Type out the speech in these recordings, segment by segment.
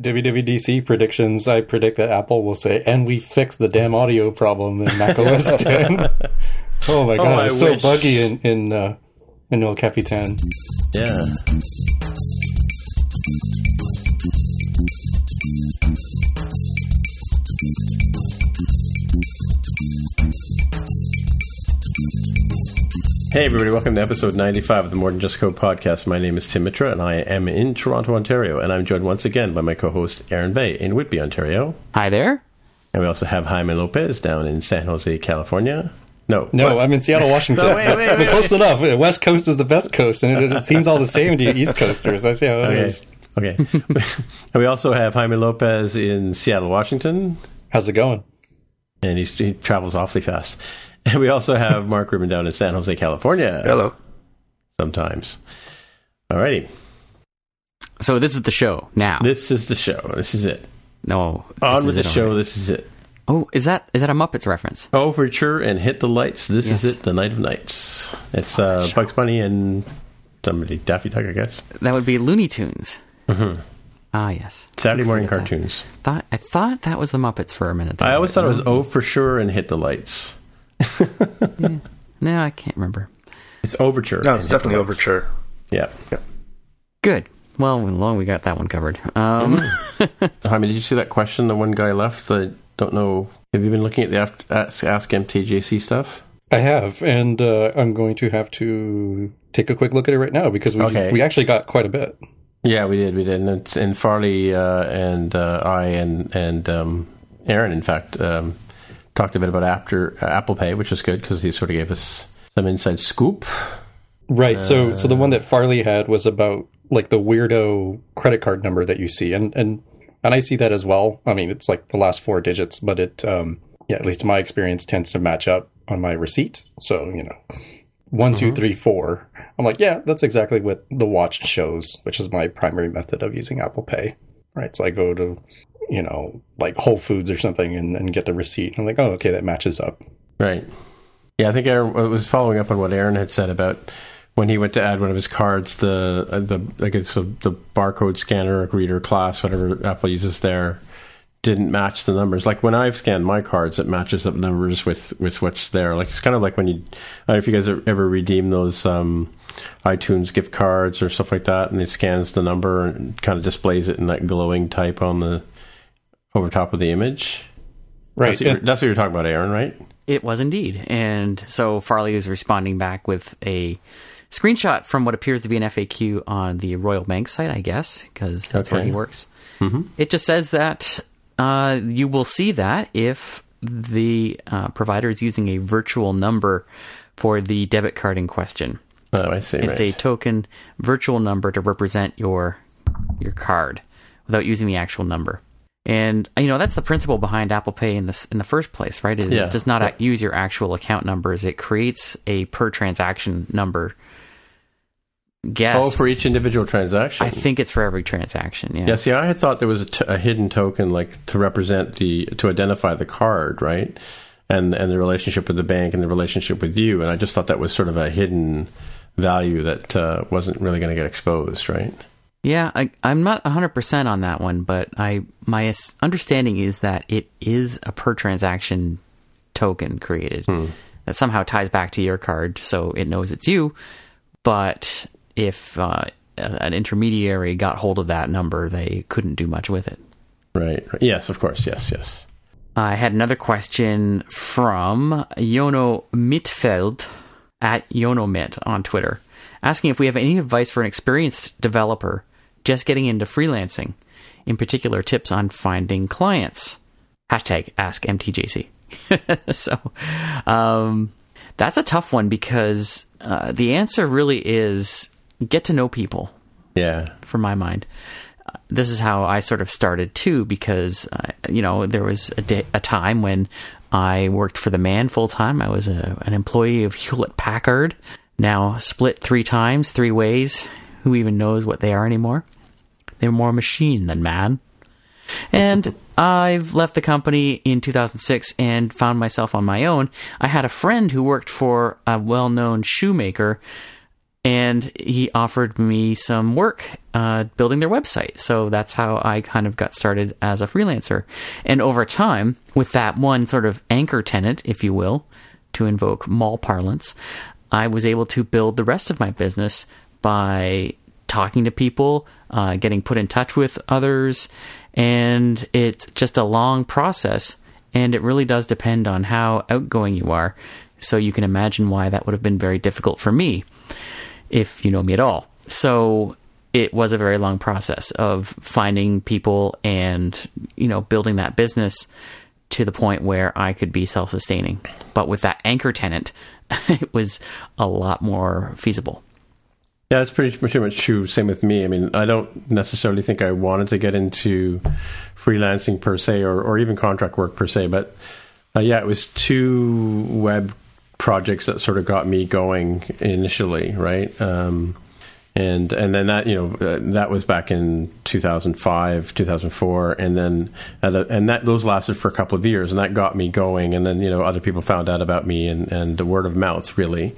WWDC predictions. I predict that Apple will say, "And we fixed the damn audio problem in macOS 10." oh my god, I it's so buggy in in uh, in El Capitan. Yeah. Hey everybody, welcome to episode 95 of the More Than Just Code podcast. My name is Tim Mitra and I am in Toronto, Ontario, and I'm joined once again by my co-host Aaron Vegh in Whitby, Ontario. Hi there. And we also have Jaime Lopez down in San Jose, California. No, No, what? I'm in Seattle, Washington. No, wait, wait, wait, close enough. West Coast is the best coast, and it, it seems all the same to you East Coasters. I see how it Okay. is. Okay. and we also have Jaime Lopez in Seattle, Washington. How's it going? and he's, he travels awfully fast. And we also have Mark Rubin down in San Jose, California. Hello. Sometimes. Alrighty. So this is the show now. This is the show. This is it. no, this On with the show. already. This is it. Oh, is that is that a Muppets reference? Overture and hit the lights. This Yes. is it. The night of nights. It's uh, Bugs Bunny and somebody, Daffy Duck, I guess. That would be Looney Tunes. Mm-hmm. Ah, yes. Saturday Who morning forget that? cartoons. Thought I thought that was the Muppets for a minute. I always but thought it was no. O for sure and hit the lights. No, I can't remember. It's Overture. No, it's definitely Lights. overture. Yeah. yeah. Good. Well, long we got that one covered. Um, Mm-hmm. Jaime, did you see that question the one guy left? I don't know. Have you been looking at the Ask, Ask, Ask MTJC stuff? I have, and uh, I'm going to have to take a quick look at it right now because we Okay. we actually got quite a bit. Yeah, we did. We did. And, and Farley uh, and uh, I and and um, Aaron, in fact, um, talked a bit about after uh, Apple Pay, which is good because he sort of gave us some inside scoop. Right. So so the one that Farley had was about like the weirdo credit card number that you see, and and and I see that as well. I mean, it's like the last four digits, but it um yeah, at least in my experience, tends to match up on my receipt. So you know, one, two, three, four. I'm like, yeah, that's exactly what the watch shows, which is my primary method of using Apple Pay. Right. So I go to you know like Whole Foods or something and, and get the receipt. I'm like, oh, okay, that matches up. Right. Yeah, I think I was following up on what Aaron had said about when he went to add one of his cards, the uh, the I guess the, the barcode scanner reader class, whatever Apple uses there, didn't match the numbers. Like when I've scanned my cards, it matches up numbers with with what's there. Like it's kind of like when you, I don't know if you guys ever redeem those um, iTunes gift cards or stuff like that, and it scans the number and kind of displays it in that glowing type on the over top of the image. Right. That's what, you're, And- that's what you're talking about, Aaron, right? it was indeed, and so Farley was responding back with a screenshot from what appears to be an FAQ on the Royal Bank site, I guess, because that's where he works. It just says that uh, you will see that if the uh, provider is using a virtual number for the debit card in question. Oh, I see. It's right. a token virtual number to represent your your card without using the actual number. And you know that's the principle behind Apple Pay in this in the first place, right? Is Yeah. It does not ac- use your actual account numbers. It creates a per transaction number. Guess Oh, for each individual transaction. I think it's for every transaction. Yeah. yeah, see, I had thought there was a, t- a hidden token, like to represent the to identify the card, right, and and the relationship with the bank and the relationship with you, and I just thought that was sort of a hidden value that uh, wasn't really going to get exposed, right? Yeah, I, I'm not 100% on that one, but I my understanding is that it is a per transaction token created that somehow ties back to your card so it knows it's you. But if uh, an intermediary got hold of that number, they couldn't do much with it. Right. Yes, of course. Yes. Yes. I had another question from Yono Mitfeld at YonoMit on Twitter, asking if we have any advice for an experienced developer just getting into freelancing, in particular tips on finding clients. Hashtag ask MTJC. so um, that's a tough one because uh, the answer really is get to know people Yeah. for my mind. Uh, This is how I sort of started too, because uh, you know there was a, day, a time when I worked for the man full time. I was a, an employee of Hewlett Packard, now split three times, three ways. Who even knows what they are anymore? They're more machine than man. And I've left the company in 2006 and found myself on my own. I had a friend who worked for a well known shoemaker and he offered me some work uh, building their website. So that's how I kind of got started as a freelancer. And over time, with that one sort of anchor tenant, if you will, to invoke mall parlance, I was able to build the rest of my business by talking to people, uh, getting put in touch with others, and it's just a long process. And it really does depend on how outgoing you are. So you can imagine why that would have been very difficult for me, if you know me at all. So it was a very long process of finding people and you know building that business to the point where I could be self-sustaining. But with that anchor tenant, it was a lot more feasible. Yeah, it's pretty, pretty much true. Same with me. I mean, I don't necessarily think I wanted to get into freelancing per se, or, or even contract work per se. But uh, yeah, it was two web projects that sort of got me going initially, right? Um, and and then that you know uh, that was back in 2005 2004 and then a, and that those lasted for a couple of years and that got me going and then you know other people found out about me and and the word of mouth really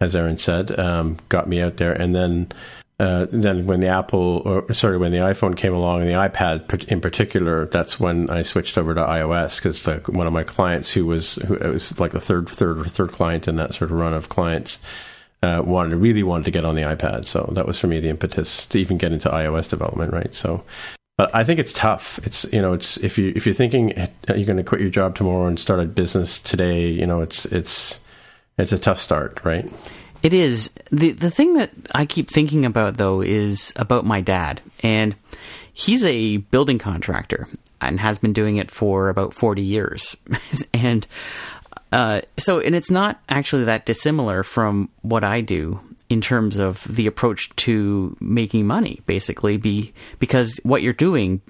as Aaron said um, got me out there and then uh, then when the Apple or sorry when the iPhone came along and the iPad in particular that's when I switched over to iOS because one of my clients who was who was like the third third or third client in that sort of run of clients uh, wanted really wanted to get on the iPad. So that was for me the impetus to even get into iOS development, right? So, but I think it's tough. It's you know, it's if you if you're thinking you're going to quit your job tomorrow and start a business today, you know, it's it's it's a tough start, right? It is. The the thing that I keep thinking about though is about my dad, and he's a building contractor and has been doing it for about forty years, and uh, so, and it's not actually that dissimilar from what I do in terms of the approach to making money, basically, be because what you're doing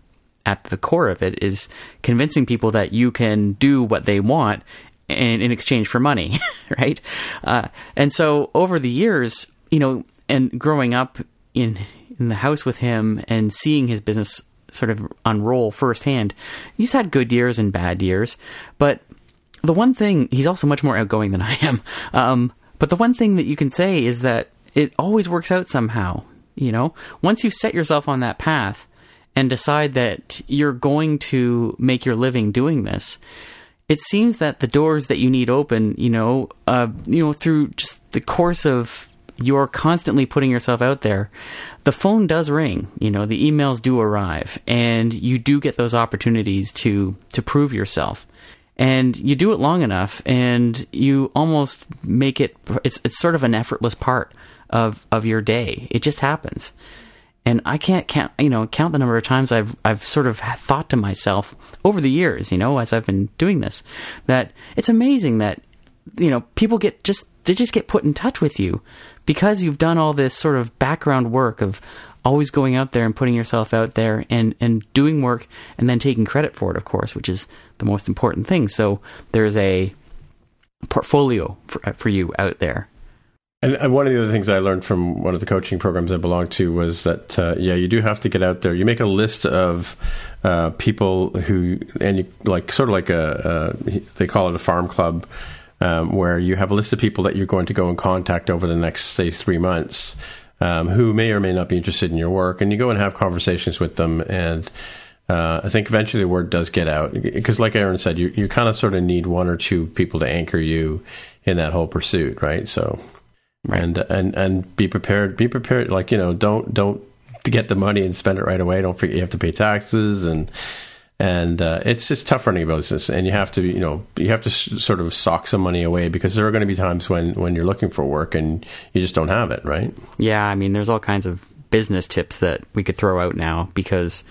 at the core of it is convincing people that you can do what they want in, in exchange for money, right? Uh, and so, over the years, you know, and growing up in in the house with him and seeing his business sort of unroll firsthand, he's had good years and bad years, but the one thing he's also much more outgoing than I am. Um, but the one thing that you can say is that it always works out somehow. You know, once you set yourself on that path and decide that you're going to make your living doing this, it seems that the doors that you need open, you know, uh, you know, through just the course of you're constantly putting yourself out there, the phone does ring. You know, the emails do arrive, and you do get those opportunities to to prove yourself and you do it long enough and you almost make it it's it's sort of an effortless part of of your day it just happens and i can't count you know count the number of times i've i've sort of thought to myself over the years you know as i've been doing this that it's amazing that you know people get just they just get put in touch with you because you've done all this sort of background work of always going out there and putting yourself out there and, and doing work and then taking credit for it, of course, which is the most important thing. So there's a portfolio for, for you out there. And one of the other things I learned from one of the coaching programs I belonged to was that, uh, yeah, you do have to get out there. You make a list of uh, people who, and you like sort of like a, a they call it a farm club, um, where you have a list of people that you're going to go and contact over the next, say, three months um, who may or may not be interested in your work, and you go and have conversations with them. And uh, I think eventually the word does get out because, like Aaron said, you you kind of sort of need one or two people to anchor you in that whole pursuit, right? So, right. and and and be prepared. Be prepared. Like you know, don't don't get the money and spend it right away. Don't forget you have to pay taxes and and uh, it's it's tough running a business, and you have to you know you have to s- sort of sock some money away because there are going to be times when when you're looking for work and you just don't have it, right? Yeah, I mean, there's all kinds of business tips that we could throw out now because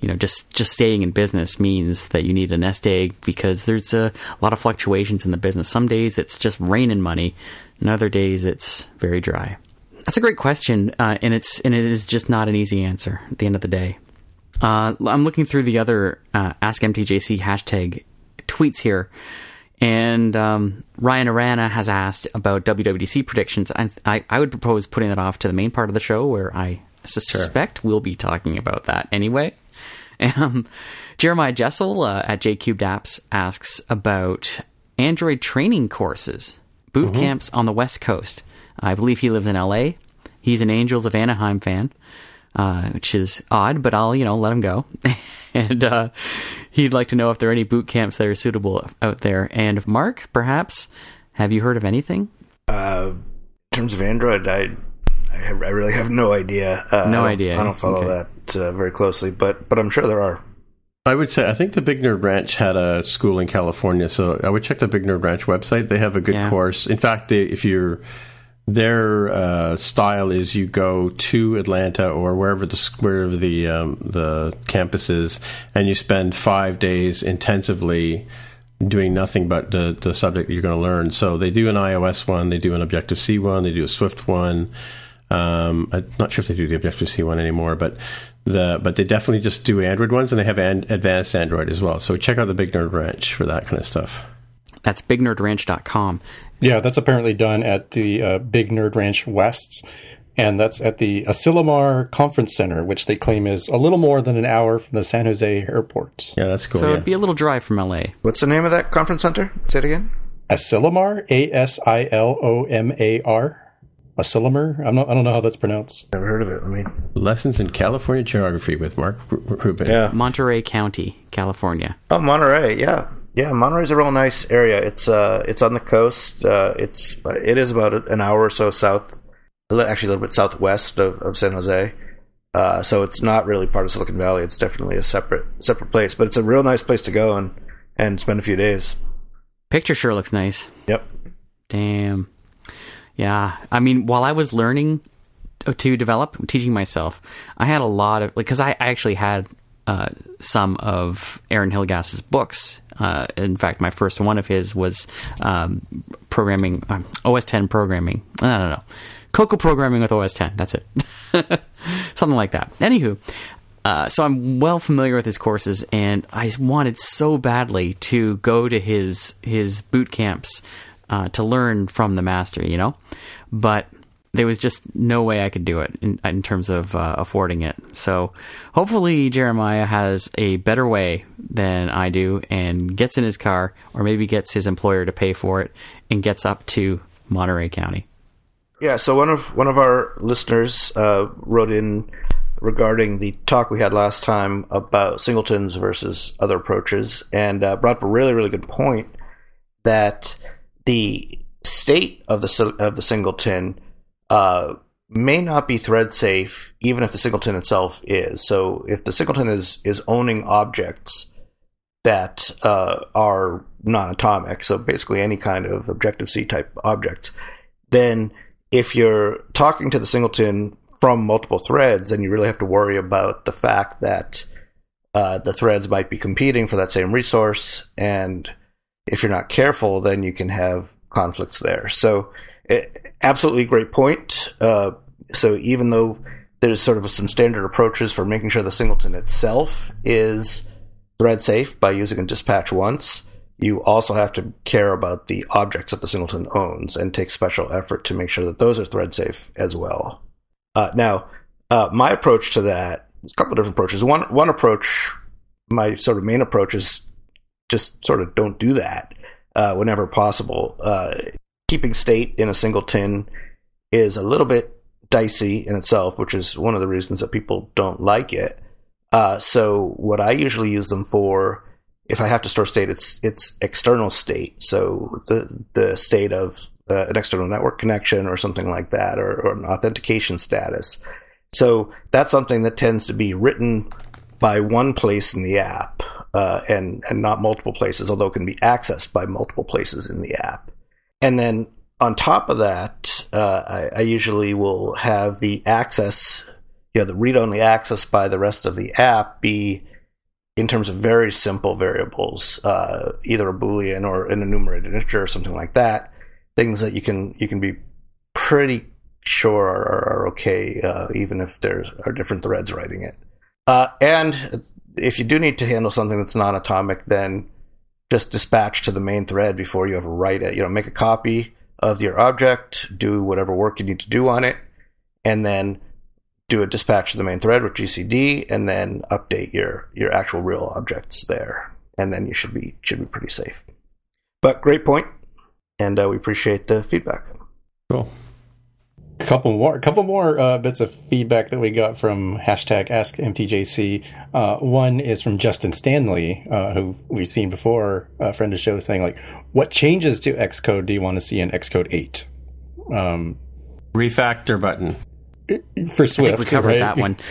you know just just staying in business means that you need a nest egg because there's a lot of fluctuations in the business. Some days it's just raining money, and other days it's very dry. That's a great question, uh, and it's and it is just not an easy answer at the end of the day. Uh, I'm looking through the other uh, Ask MTJC hashtag tweets here, and um, Ryan Arana has asked about WWDC predictions. I, I, I, would propose putting that off to the main part of the show, where I suspect sure. we'll be talking about that anyway. Um, Jeremiah Jessel uh, at JCubed Apps asks about Android training courses, boot mm-hmm. camps on the West Coast. I believe he lives in LA. He's an Angels of Anaheim fan, uh, which is odd, but I'll you know let him go. and uh, he'd like to know if there are any boot camps that are suitable out there. And Mark, perhaps, have you heard of anything? Uh, in terms of Android, I I, really have no idea. Uh, No I idea. I don't follow Okay. that uh, very closely, but but I'm sure there are. I would say I think the Big Nerd Ranch had a school in California, so I would check the Big Nerd Ranch website. They have a good Yeah. course. In fact, they, if you're their uh, style is you go to Atlanta or wherever the wherever the um, the campus is, and you spend five days intensively doing nothing but the the subject that you're going to learn. So they do an iOS one, they do an Objective C one, they do a Swift one. Um, I'm not sure if they do the Objective C one anymore, but the but they definitely just do Android ones, and they have an, advanced Android as well. So check out the Big Nerd Ranch for that kind of stuff. That's bignerdranch.com. Yeah, that's apparently done at the uh, Big Nerd Ranch Wests, and that's at the Asilomar Conference Center, which they claim is a little more than an hour from the San Jose airport. Yeah, that's cool. So yeah. it'd be a little drive from LA. What's the name of that conference center? Say it again. Asilomar, A S I L O M A R. Asilomar? I'm not, I don't know how that's pronounced. Never heard of it. I mean, Lessons in California Geography with Mark R- R- Rubin. Monterey County, California. Oh, Monterey. Yeah, yeah. Monterey's a real nice area. It's uh, it's on the coast. Uh, it's it is about an hour or so south, actually a little bit southwest of, of San Jose. Uh, so it's not really part of Silicon Valley. It's definitely a separate separate place. But it's a real nice place to go and and spend a few days. Picture sure looks nice. Yep. Damn. Yeah. I mean, while I was learning to develop, teaching myself, I had a lot of, like, because I, I actually had uh, some of Aaron Hillegass's books. Uh, in fact, my first one of his was um, programming, um, OS 10 programming. I don't know. Cocoa programming with OS 10. That's it. Something like that. Anywho, uh, so I'm well familiar with his courses, and I wanted so badly to go to his his boot camps uh, to learn from the master, you know. But there was just no way I could do it in, in terms of uh, affording it. So hopefully Jeremiah has a better way than I do, and gets in his car, or maybe gets his employer to pay for it, and gets up to Monterey County. Yeah, so one of one of our listeners uh, wrote in regarding the talk we had last time about singletons versus other approaches, and uh, brought up a really really good point that the state of the of the singleton uh, may not be thread safe, even if the singleton itself is. So if the singleton is is owning objects that uh, are non-atomic, so basically any kind of Objective C type objects, then if you're talking to the singleton from multiple threads, then you really have to worry about the fact that uh, the threads might be competing for that same resource, and if you're not careful, then you can have conflicts there. So, eh, absolutely great point. Uh, so, even though there's sort of some standard approaches for making sure the singleton itself is thread safe by using a dispatch once, you also have to care about the objects that the singleton owns and take special effort to make sure that those are thread safe as well. Uh, now, uh, my approach to that is a couple of different approaches. One one approach, my sort of main approach is just sort of don't do that uh, whenever possible. Uh, keeping state in a singleton is a little bit dicey in itself, which is one of the reasons that people don't like it. Uh, so what I usually use them for, if I have to store state, it's it's external state. So the the state of uh, an external network connection or something like that, or, or an authentication status. So that's something that tends to be written by one place in the app uh, and and not multiple places, although it can be accessed by multiple places in the app. And then on top of that, uh, I, I usually will have the access, you know, the read-only access by the rest of the app be in terms of very simple variables, uh, either a boolean or an enumerated integer or something like that. Things that you can you can be pretty sure are, are okay, uh, even if there are different threads writing it. Uh, and if you do need to handle something that's non-atomic, then just dispatch to the main thread before you ever write it. You know, make a copy of your object, do whatever work you need to do on it, and then do a dispatch to the main thread with GCD, and then update your your actual real objects there, and then you should be should be pretty safe. But great point, and uh, we appreciate the feedback. Cool. Couple more, a couple more uh, bits of feedback that we got from hashtag Ask MTJC. Uh, one is from Justin Stanley, uh, who we've seen before, a friend of the show, saying like, "What changes to Xcode do you want to see in Xcode 8?" Um, Refactor button. for Swift, we covered right? that one.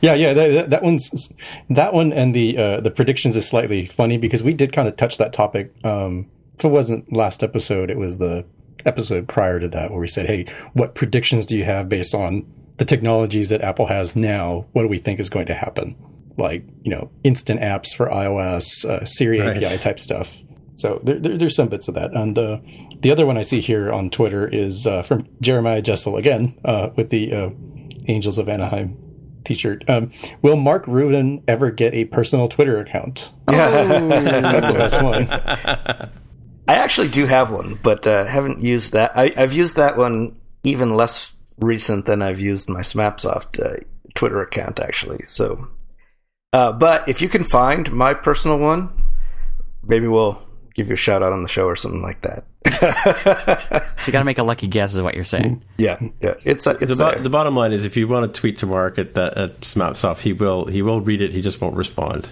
Yeah, yeah, that, that, that one's that one, and the uh, the predictions is slightly funny because we did kind of touch that topic. Um, if it wasn't last episode, it was the episode prior to that where we said, "Hey, what predictions do you have based on the technologies that Apple has now? What do we think is going to happen? Like, you know, instant apps for iOS, uh, Siri Right. API type stuff." So there, there, there's some bits of that, and uh, the other one I see here on Twitter is uh, from Jeremiah Jessel again uh, with the uh, Angels of Anaheim T-shirt. Um, will Mark Rubin ever get a personal Twitter account? Yeah, That's the best one. I actually do have one, but uh, haven't used that. I, I've used that one even less recent than I've used my Smapsoft uh, Twitter account, actually. So, uh, but if you can find my personal one, maybe we'll give you a shout out on the show or something like that. So you got to make a lucky guess, is what you're saying. yeah, yeah, it's uh, it's The, bo- the bottom line is, if you want to tweet to Mark at, the, at Smapsoft, he will he will read it. He just won't respond.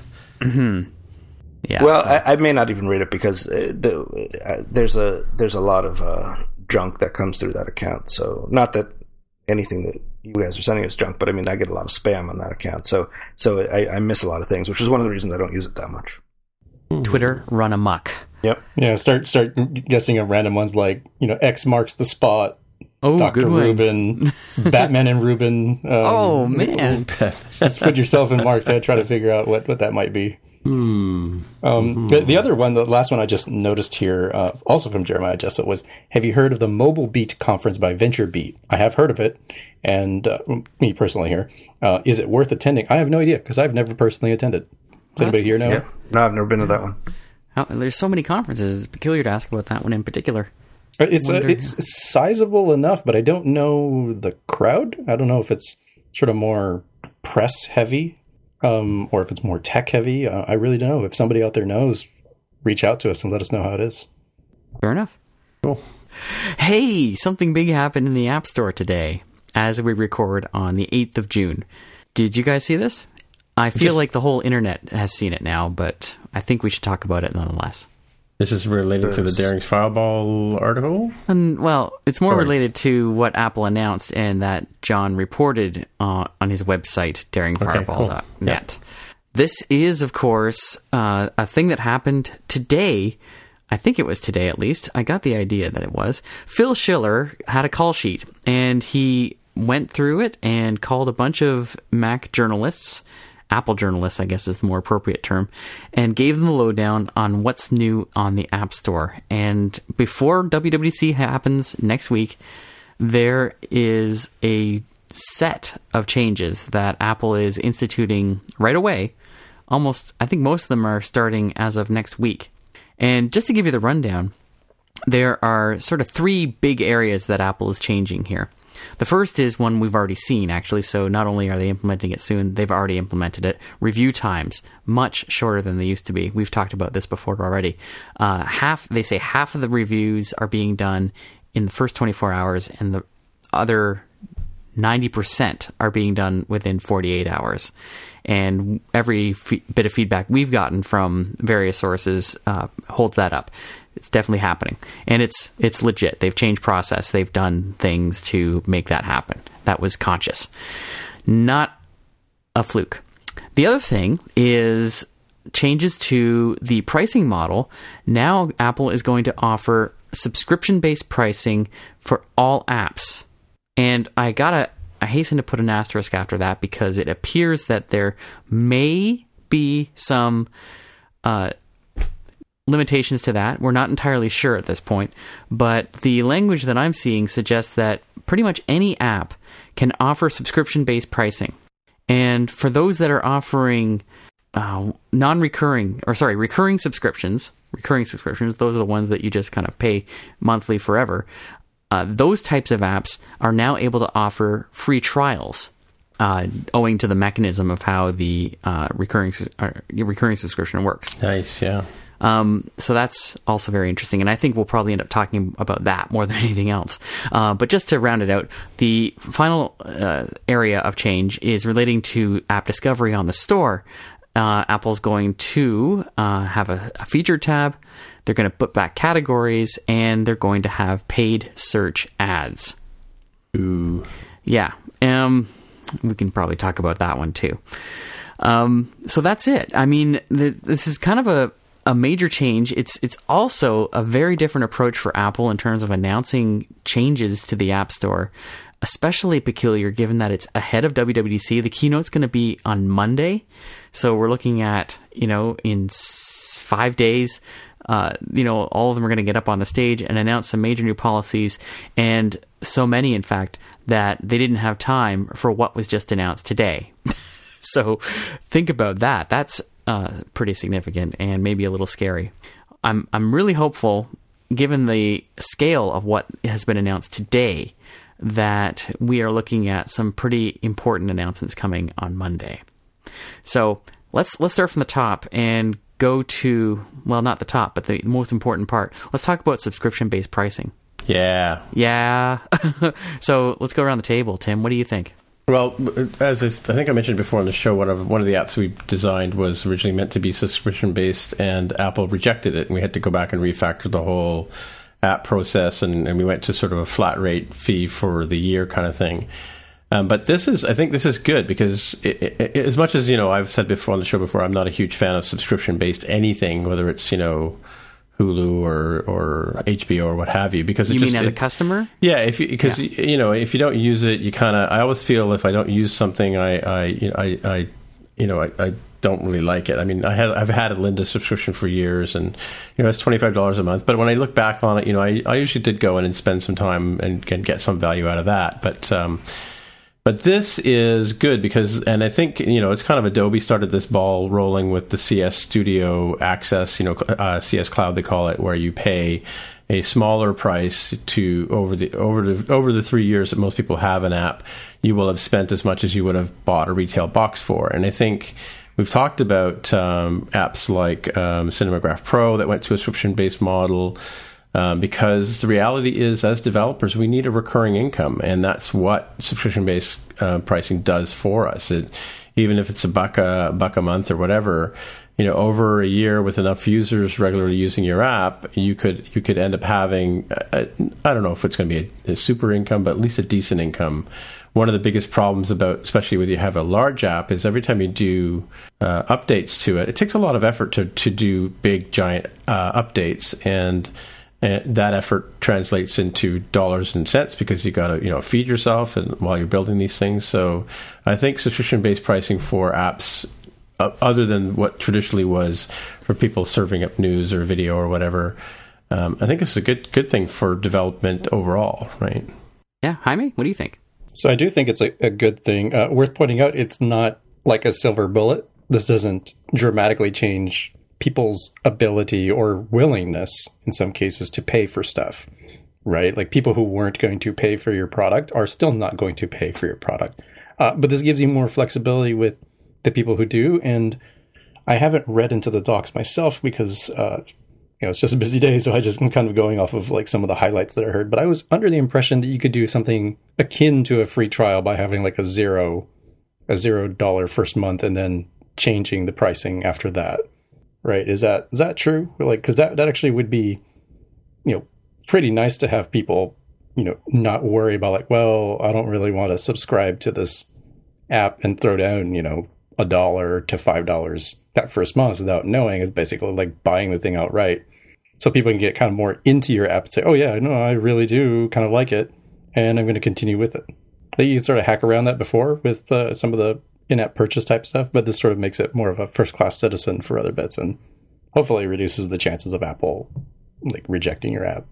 Yeah. Well, so- I, I may not even read it because uh, the, uh, there's a there's a lot of uh, junk that comes through that account. So not that anything that you guys are sending is junk, but I mean I get a lot of spam on that account. So so I, I miss a lot of things, which is one of the reasons I don't use it that much. Twitter run amok. Yep. Yeah, start start guessing at random ones like you know X marks the spot. Oh, Doctor good one. Rubin, Batman and Rubin. Um, Oh man, just put yourself in Mark's head, try to figure out what, what that might be. Hmm. Um, the, the other one, the last one I just noticed here, uh, also from Jeremiah Jessup, was Have you heard of the Mobile Beat conference by VentureBeat? I have heard of it, and uh, me personally here. Uh, is it worth attending? I have no idea because I've never personally attended. Does anybody here know? Yeah. No, I've never been to that one. How, there's so many conferences. It's peculiar to ask about that one in particular. Uh, It's uh, Wonder- it's sizable enough, but I don't know the crowd. I don't know if it's sort of more press heavy, um, or if it's more tech heavy. Uh, I really don't know. If somebody out there knows, reach out to us and let us know how it is. Fair enough. Cool. Hey, something big happened in the App Store today as we record on the 8th of June. Did you guys see this? I feel like the whole internet has seen it now, but I think we should talk about it nonetheless. This is related to the Daring's Fireball article. And, well, it's more Sorry. related to what Apple announced and that John reported uh, on his website, daringfireball.net. This is, of course, uh, a thing that happened today. I think it was today at least. I got the idea that it was. Phil Schiller had a call sheet and he went through it and called a bunch of Mac journalists, Apple journalists, I guess is the more appropriate term, and gave them the lowdown on what's new on the App Store. And before WWDC happens next week, there is a set of changes that Apple is instituting right away. Almost, I think most of them are starting as of next week. And just to give you the rundown, there are sort of three big areas that Apple is changing here. The first is one we've already seen, actually. So not only are they implementing it soon, they've already implemented it. Review times much shorter than they used to be. We've talked about this before already. Uh, half they say half of the reviews are being done in the first 24 hours, and the other 90% are being done within 48 hours. And every fe- bit of feedback we've gotten from various sources uh, holds that up. It's definitely happening, and it's it's legit. They've changed process. They've done things to make that happen. That was conscious, not a fluke. The other thing is changes to the pricing model. Now Apple is going to offer subscription-based pricing for all apps. And I gotta, I hasten to put an asterisk after that because it appears that there may be some uh, limitations to that. We're not entirely sure at this point, but the language that I'm seeing suggests that pretty much any app can offer subscription based pricing. And for those that are offering uh, non recurring, or sorry, recurring subscriptions, recurring subscriptions, those are the ones that you just kind of pay monthly forever. Uh, those types of apps are now able to offer free trials, uh, owing to the mechanism of how the uh, recurring recurring subscription works. Nice, yeah. Um, so that's also very interesting, and I think we'll probably end up talking about that more than anything else. Uh, but just to round it out, the final uh, area of change is relating to app discovery on the store. Uh, Apple's going to uh, have a, a feature tab. They're going to put back categories, and they're going to have paid search ads. Ooh. Yeah. Um, we can probably talk about that one too. Um, so that's it. I mean, the, this is kind of a, a major change. It's it's also a very different approach for Apple in terms of announcing changes to the App Store. Especially peculiar given that it's ahead of WWDC. The keynote's going to be on Monday, so we're looking at you know in five days. Uh, you know, all of them are going to get up on the stage and announce some major new policies, and so many, in fact, that they didn't have time for what was just announced today. so think about that. That's uh, pretty significant and maybe a little scary. I'm I'm really hopeful, given the scale of what has been announced today, that we are looking at some pretty important announcements coming on Monday. So let's let's start from the top and go to well, not the top, but the most important part. Let's talk about subscription based pricing. Yeah. Yeah. so let's go around the table. Tim, what do you think? Well, as I, think I mentioned before on the show, one of one of the apps we designed was originally meant to be subscription based, and Apple rejected it, and we had to go back and refactor the whole app process, and, and we went to sort of a flat rate fee for the year kind of thing. Um, but this is, I think, this is good because it, it, as much as you know, I've said before on the show before, I'm not a huge fan of subscription based anything, whether it's you know Hulu or or HBO or what have you. Because you just, mean as it, a customer? Yeah, if because Yeah. you know if you don't use it, you kind of. I always feel if I don't use something, I I you know, I, I you know I, I don't really like it. I mean, I had I've had a Lynda subscription for years, and you know it's twenty five dollars a month. But when I look back on it, you know I, I usually did go in and spend some time and, and get some value out of that. But um, but this is good because, and I think you know, it's kind of Adobe started this ball rolling with the CS Studio Access, you know, uh, CS Cloud they call it, where you pay a smaller price to over the over the over the three years that most people have an app, you will have spent as much as you would have bought a retail box for. And I think we've talked about um, apps like um, Cinemagraph Pro that went to a subscription based model. Um, because the reality is, as developers, we need a recurring income, and that's what subscription-based uh, pricing does for us. It, even if it's a buck a buck a month or whatever, you know, over a year with enough users regularly using your app, you could you could end up having I I don't know if it's going to be a, a super income, but at least a decent income. One of the biggest problems about, especially when you have a large app, is every time you do uh, updates to it, it takes a lot of effort to to do big giant uh, updates and and that effort translates into dollars and cents because you got to you know feed yourself and while you're building these things so i think subscription based pricing for apps uh, other than what traditionally was for people serving up news or video or whatever um, i think it's a good good thing for development overall right Yeah, Jaime, what do you think? So I do think it's a, a good thing. Uh, worth pointing out, it's not like a silver bullet. This doesn't dramatically change people's ability or willingness, in some cases, to pay for stuff, right? Like people who weren't going to pay for your product are still not going to pay for your product. Uh, but this gives you more flexibility with the people who do. And I haven't read into the docs myself because uh, you know, it's just a busy day, so I just am kind of going off of like some of the highlights that I heard. But I was under the impression that you could do something akin to a free trial by having like a zero, a zero dollar first month, and then changing the pricing after that. Right? Is that is that true? Like, because that that actually would be, you know, pretty nice to have people, you know, not worry about like, well, I don't really want to subscribe to this app and throw down, you know, a dollar to five dollars that first month without knowing is basically like buying the thing outright. So people can get kind of more into your app and say, "Oh yeah, no, I really do kind of like it, and I'm going to continue with it." Like, you can sort of hack around that before with uh, some of the in-app purchase type stuff, but this sort of makes it more of a first-class citizen for other bits, and hopefully reduces the chances of Apple like rejecting your app.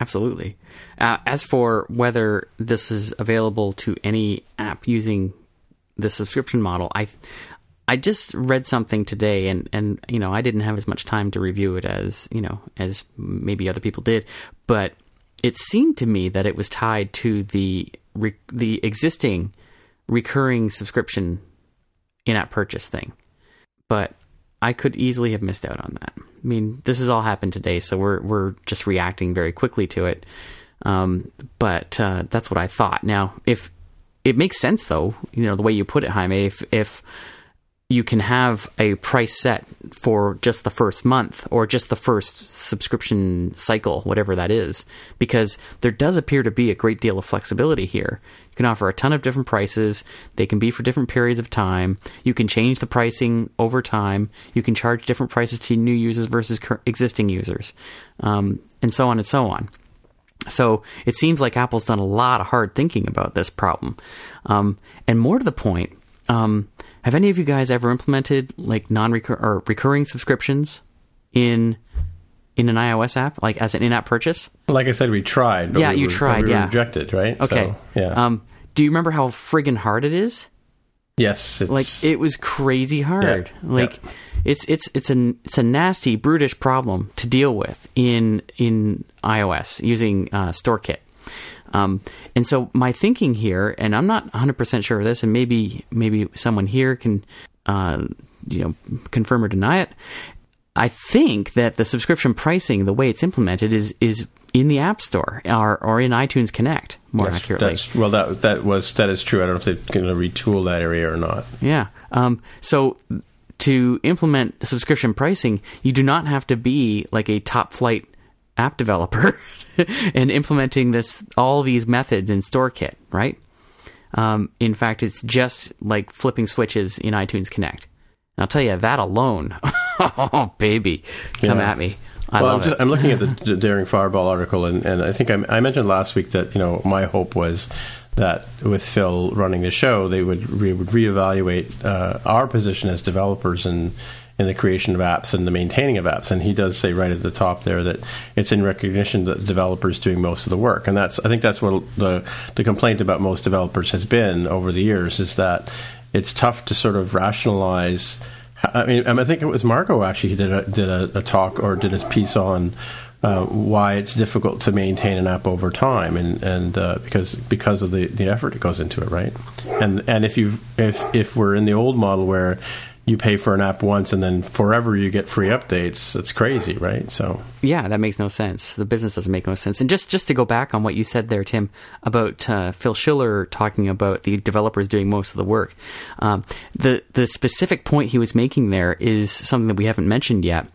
Absolutely. Uh, as for whether this is available to any app using the subscription model, I I just read something today, and and you know I didn't have as much time to review it as you know as maybe other people did, but it seemed to me that it was tied to the the existing recurring subscription in-app purchase thing. But I could easily have missed out on that. I mean, this has all happened today, so we're we're just reacting very quickly to it. Um, but uh, that's what I thought. Now, if it makes sense, though, you know, the way you put it, Jaime, if if you can have a price set for just the first month or just the first subscription cycle, whatever that is, because there does appear to be a great deal of flexibility here. You can offer a ton of different prices. They can be for different periods of time. You can change the pricing over time. You can charge different prices to new users versus existing users, um, and so on and so on. So it seems like Apple's done a lot of hard thinking about this problem. Um, and more to the point, um, have any of you guys ever implemented like non or recurring subscriptions in in an iOS app, like as an in-app purchase? Like I said, we tried. yeah, we you were, tried. We yeah, rejected. Right. Okay. So, yeah. Um, do you remember how friggin' hard it is? Yes. like it was crazy hard. Yeah, like yeah. it's it's it's a it's a nasty, brutish problem to deal with in in iOS using uh, StoreKit. Um, and so my thinking here, and I'm not 100% sure of this, and maybe maybe someone here can, uh, you know, confirm or deny it. I think that the subscription pricing, the way it's implemented, is is in the App Store or, or in iTunes Connect more that's, accurately. That's, well, that that was that is true. I don't know if they're going to retool that area or not. Yeah. Um, so to implement subscription pricing, you do not have to be like a top flight app developer and implementing this all these methods in StoreKit, right? Um, in fact, it's just like flipping switches in iTunes Connect. And I'll tell you that alone, oh baby, come yeah. at me. I well, love I'm, just. I'm looking at the, the Daring Fireball article, and, and I think I, I, mentioned last week that you know my hope was that with Phil running the show, they would re- would reevaluate uh, our position as developers and in the creation of apps and the maintaining of apps. And he does say right at the top there that it's in recognition that the developers doing most of the work. And that's I think that's what the the complaint about most developers has been over the years is that it's tough to sort of rationalize. I mean, I think it was Marco actually did a, did a, a talk or did a piece on uh, why it's difficult to maintain an app over time, and and uh, because because of the, the effort that goes into it, right? And and if you if if we're in the old model where you pay for an app once and then forever you get free updates. It's crazy, right? So yeah, that makes no sense. The business doesn't make no sense. And just just to go back on what you said there, Tim, about uh, Phil Schiller talking about the developers doing most of the work. Um, the the specific point he was making there is something that we haven't mentioned yet.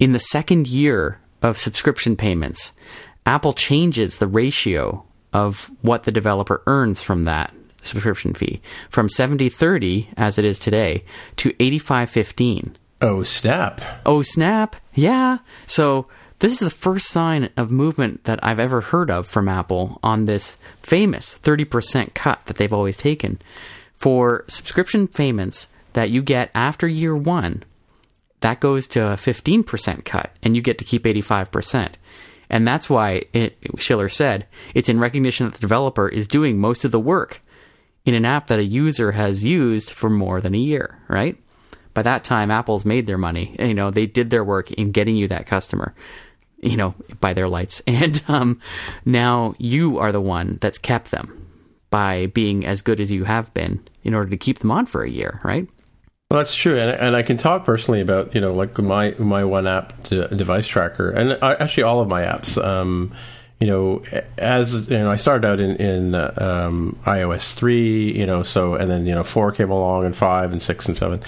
In the second year of subscription payments, Apple changes the ratio of what the developer earns from that subscription fee from 7030 as it is today to 8515. Oh, snap. Oh, snap. Yeah. So this is the first sign of movement that I've ever heard of from Apple on this famous 30% cut that they've always taken for subscription payments that you get after year 1. That goes to a 15% cut and you get to keep 85%. And that's why it, Schiller said it's in recognition that the developer is doing most of the work in an app that a user has used for more than a year, right? By that time, Apple's made their money. You know, they did their work in getting you that customer, you know, by their lights. And um, now you are the one that's kept them by being as good as you have been in order to keep them on for a year, right? Well, that's true, and, and I can talk personally about you know like my my one app device tracker, and I, actually all of my apps. Um, you know, as you know, I started out in in uh, um, iOS three, you know, so and then you know four came along and five and six and seven,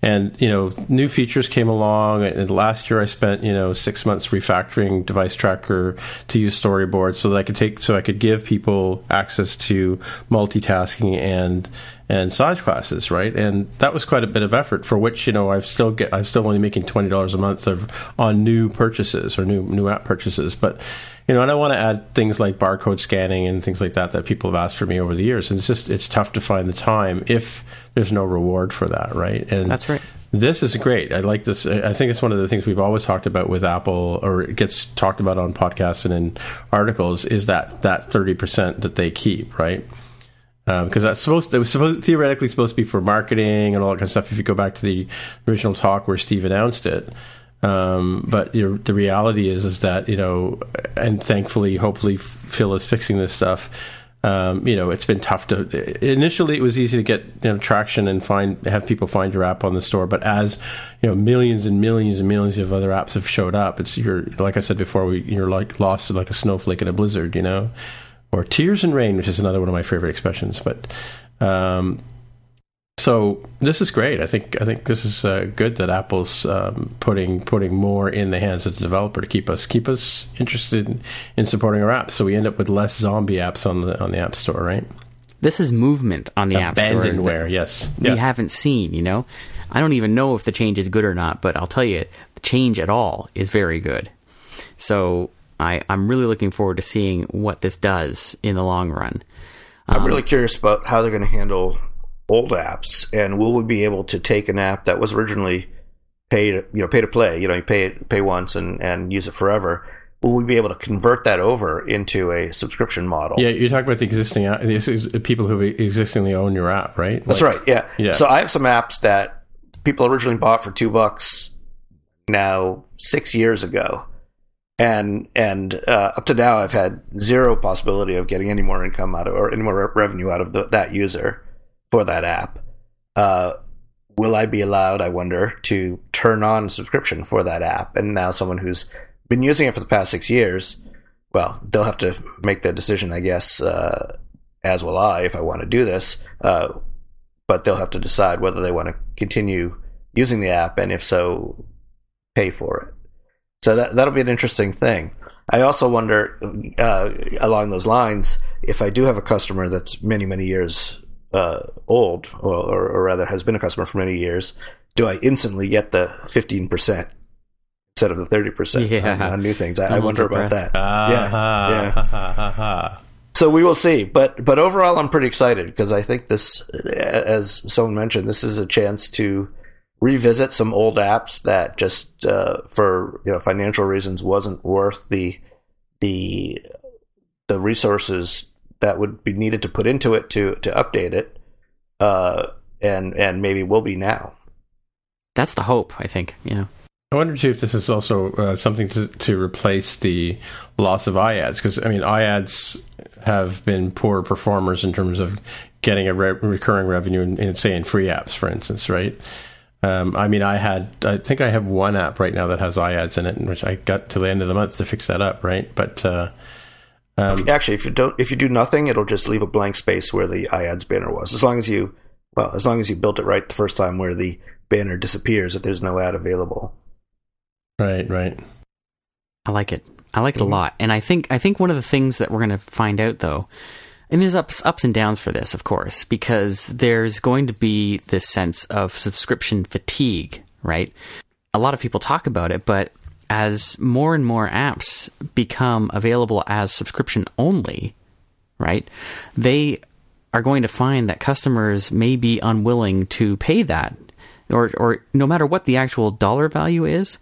and you know new features came along. And last year I spent you know six months refactoring Device Tracker to use Storyboard so that I could take so I could give people access to multitasking and and size classes, right? And that was quite a bit of effort for which you know I've still get I'm still only making twenty dollars a month of on new purchases or new new app purchases, but you know, and I want to add things like barcode scanning and things like that that people have asked for me over the years. And it's just it's tough to find the time if there's no reward for that, right? And that's right. This is great. I like this. I think it's one of the things we've always talked about with Apple, or it gets talked about on podcasts and in articles, is that that thirty percent that they keep, right? because um, that's supposed to, it was supposed, theoretically supposed to be for marketing and all that kind of stuff. If you go back to the original talk where Steve announced it, um, but the reality is is that you know, and thankfully, hopefully, Phil is fixing this stuff. um, you know, it's been tough to. Initially, it was easy to get you know, traction and find have people find your app on the store. But as you know, millions and millions and millions of other apps have showed up, it's you're like I said before, we, you're like lost like a snowflake in a blizzard, you know, or tears and rain, which is another one of my favorite expressions. But um, so this is great. I think I think this is uh, good that Apple's um, putting putting more in the hands of the developer to keep us keep us interested in, in, supporting our apps. So we end up with less zombie apps on the on the App Store, right? This is movement on the App Store. Abandonware, yes. We yeah. haven't seen. You know, I don't even know if the change is good or not, but I'll tell you, the change at all is very good. So I, I'm really looking forward to seeing what this does in the long run. I'm really um, curious about how they're going to handle old apps, and will we be able to take an app that was originally pay to, you know pay to play, you know, you pay it, pay once and and use it forever? Will we be able to convert that over into a subscription model? Yeah, you're talking about the existing this is people who existingly own your app, right? That's like, right. Yeah. yeah. So I have some apps that people originally bought for two bucks now six years ago and and uh, up to now I've had zero possibility of getting any more income out of or any more re- revenue out of the, that user for that app. Uh, will I be allowed, I wonder, to turn on subscription for that app? And now someone who's been using it for the past six years, well, they'll have to make that decision, I guess, uh, as will I if I want to do this. Uh, but they'll have to decide whether they want to continue using the app, and if so, pay for it. So that that'll be an interesting thing. I also wonder, uh, along those lines, if I do have a customer that's many many years uh, old, or, or, rather has been a customer for many years, do I instantly get the fifteen percent instead of the thirty percent on, on, new things? I, I wonder about that. Uh-huh. Yeah, yeah. so we will see, but but overall, I'm pretty excited because I think this, as someone mentioned, this is a chance to revisit some old apps that just uh, for you know financial reasons wasn't worth the the the resources that would be needed to put into it to to update it, uh, and and maybe will be now. That's the hope, I think. Yeah. I wonder too if this is also uh, something to, to replace the loss of iAds because I mean iAds have been poor performers in terms of getting a re- recurring revenue in, in, say in free apps, for instance, right? Um, I mean, I had I think I have one app right now that has iAds in it, which I got to the end of the month to fix that up, right? But uh, um, Actually, if you don't, if you do nothing, it'll just leave a blank space where the iAds banner was. As long as you, well, as long as you built it right the first time, where the banner disappears if there's no ad available. Right, right. I like it. I like it mm-hmm. a lot, and I think I think one of the things that we're going to find out though, and there's ups ups and downs for this, of course, because there's going to be this sense of subscription fatigue, right? A lot of people talk about it, but as more and more apps become available as subscription only, right? They are going to find that customers may be unwilling to pay that or or no matter what the actual dollar value is,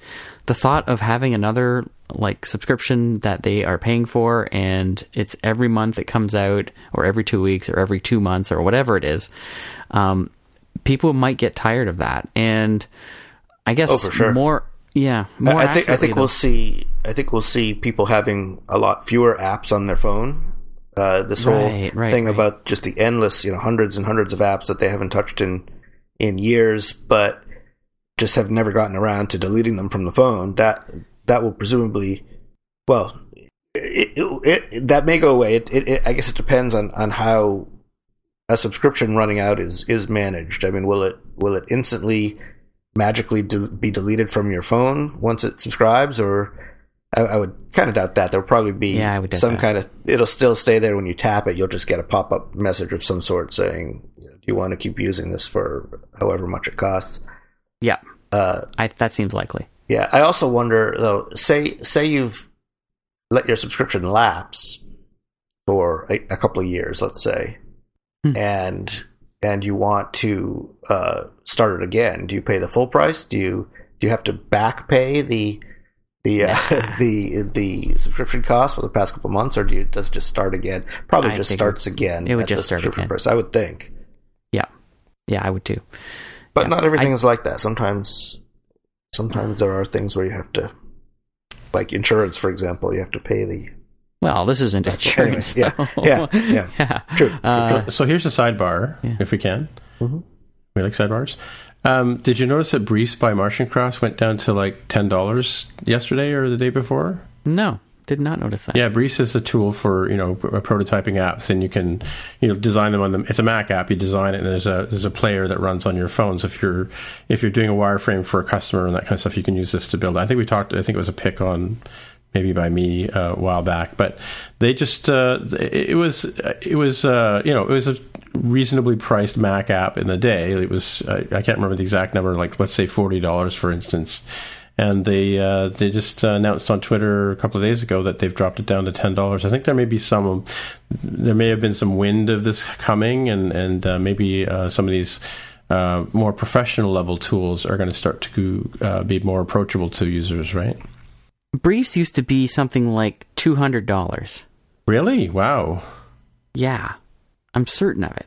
the thought of having another like subscription that they are paying for and it's every month it comes out or every two weeks or every two months or whatever it is, um, people might get tired of that. And I guess oh, sure. more yeah, I think I think we'll see. I think we'll see people having a lot fewer apps on their phone. Uh, this whole right, right, thing right. about just the endless, you know, hundreds and hundreds of apps that they haven't touched in in years, but just have never gotten around to deleting them from the phone. That that will presumably, well, it, it, it, that may go away. It, I guess it depends on on how a subscription running out is is managed. I mean, will it will it instantly magically de- be deleted from your phone once it subscribes, or I, I would kind of doubt that. There'll probably be yeah, some that. kind of. It'll still stay there when you tap it. You'll just get a pop up message of some sort saying, "Do you want to keep using this for however much it costs?" Yeah, uh, I, that seems likely. Yeah, I also wonder though. Say say you've let your subscription lapse for a, a couple of years, let's say, hmm. and and you want to uh, start it again, do you pay the full price? Do you do you have to back pay the the uh, the the subscription cost for the past couple months, or do you does it just start again? Probably I just starts again. It would just start again. Price, I would think. Yeah, yeah, I would too. But yeah. not everything I, is like that. Sometimes, sometimes there are things where you have to, like insurance, for example, you have to pay the Well, this isn't insurance. yeah, though. yeah, yeah, yeah. True. Uh, So here's a sidebar, if we can. We like sidebars. Um, did you notice that Briefs by MartianCraft went down to like ten dollars yesterday or the day before? no, did not notice that. Yeah, Briefs is a tool for you know p- prototyping apps, and you can you know design them on them. It's a Mac app. You design it, and there's a there's a player that runs on your phone. So if you're if you're doing a wireframe for a customer and that kind of stuff, you can use this to build. I think we talked. I think it was a pick on maybe by me uh, a while back, but they just uh, it was it was uh, you know it was a reasonably priced Mac app in the day. It was I can't remember the exact number, like let's say forty dollars for instance. And they uh, they just announced on Twitter a couple of days ago that they've dropped it down to ten dollars. I think there may be some there may have been some wind of this coming, and and uh, maybe uh, some of these more professional level tools are going to start to be more approachable to users, right? Briefs used to be something like two hundred dollars. Really? Wow. Yeah, I'm certain of it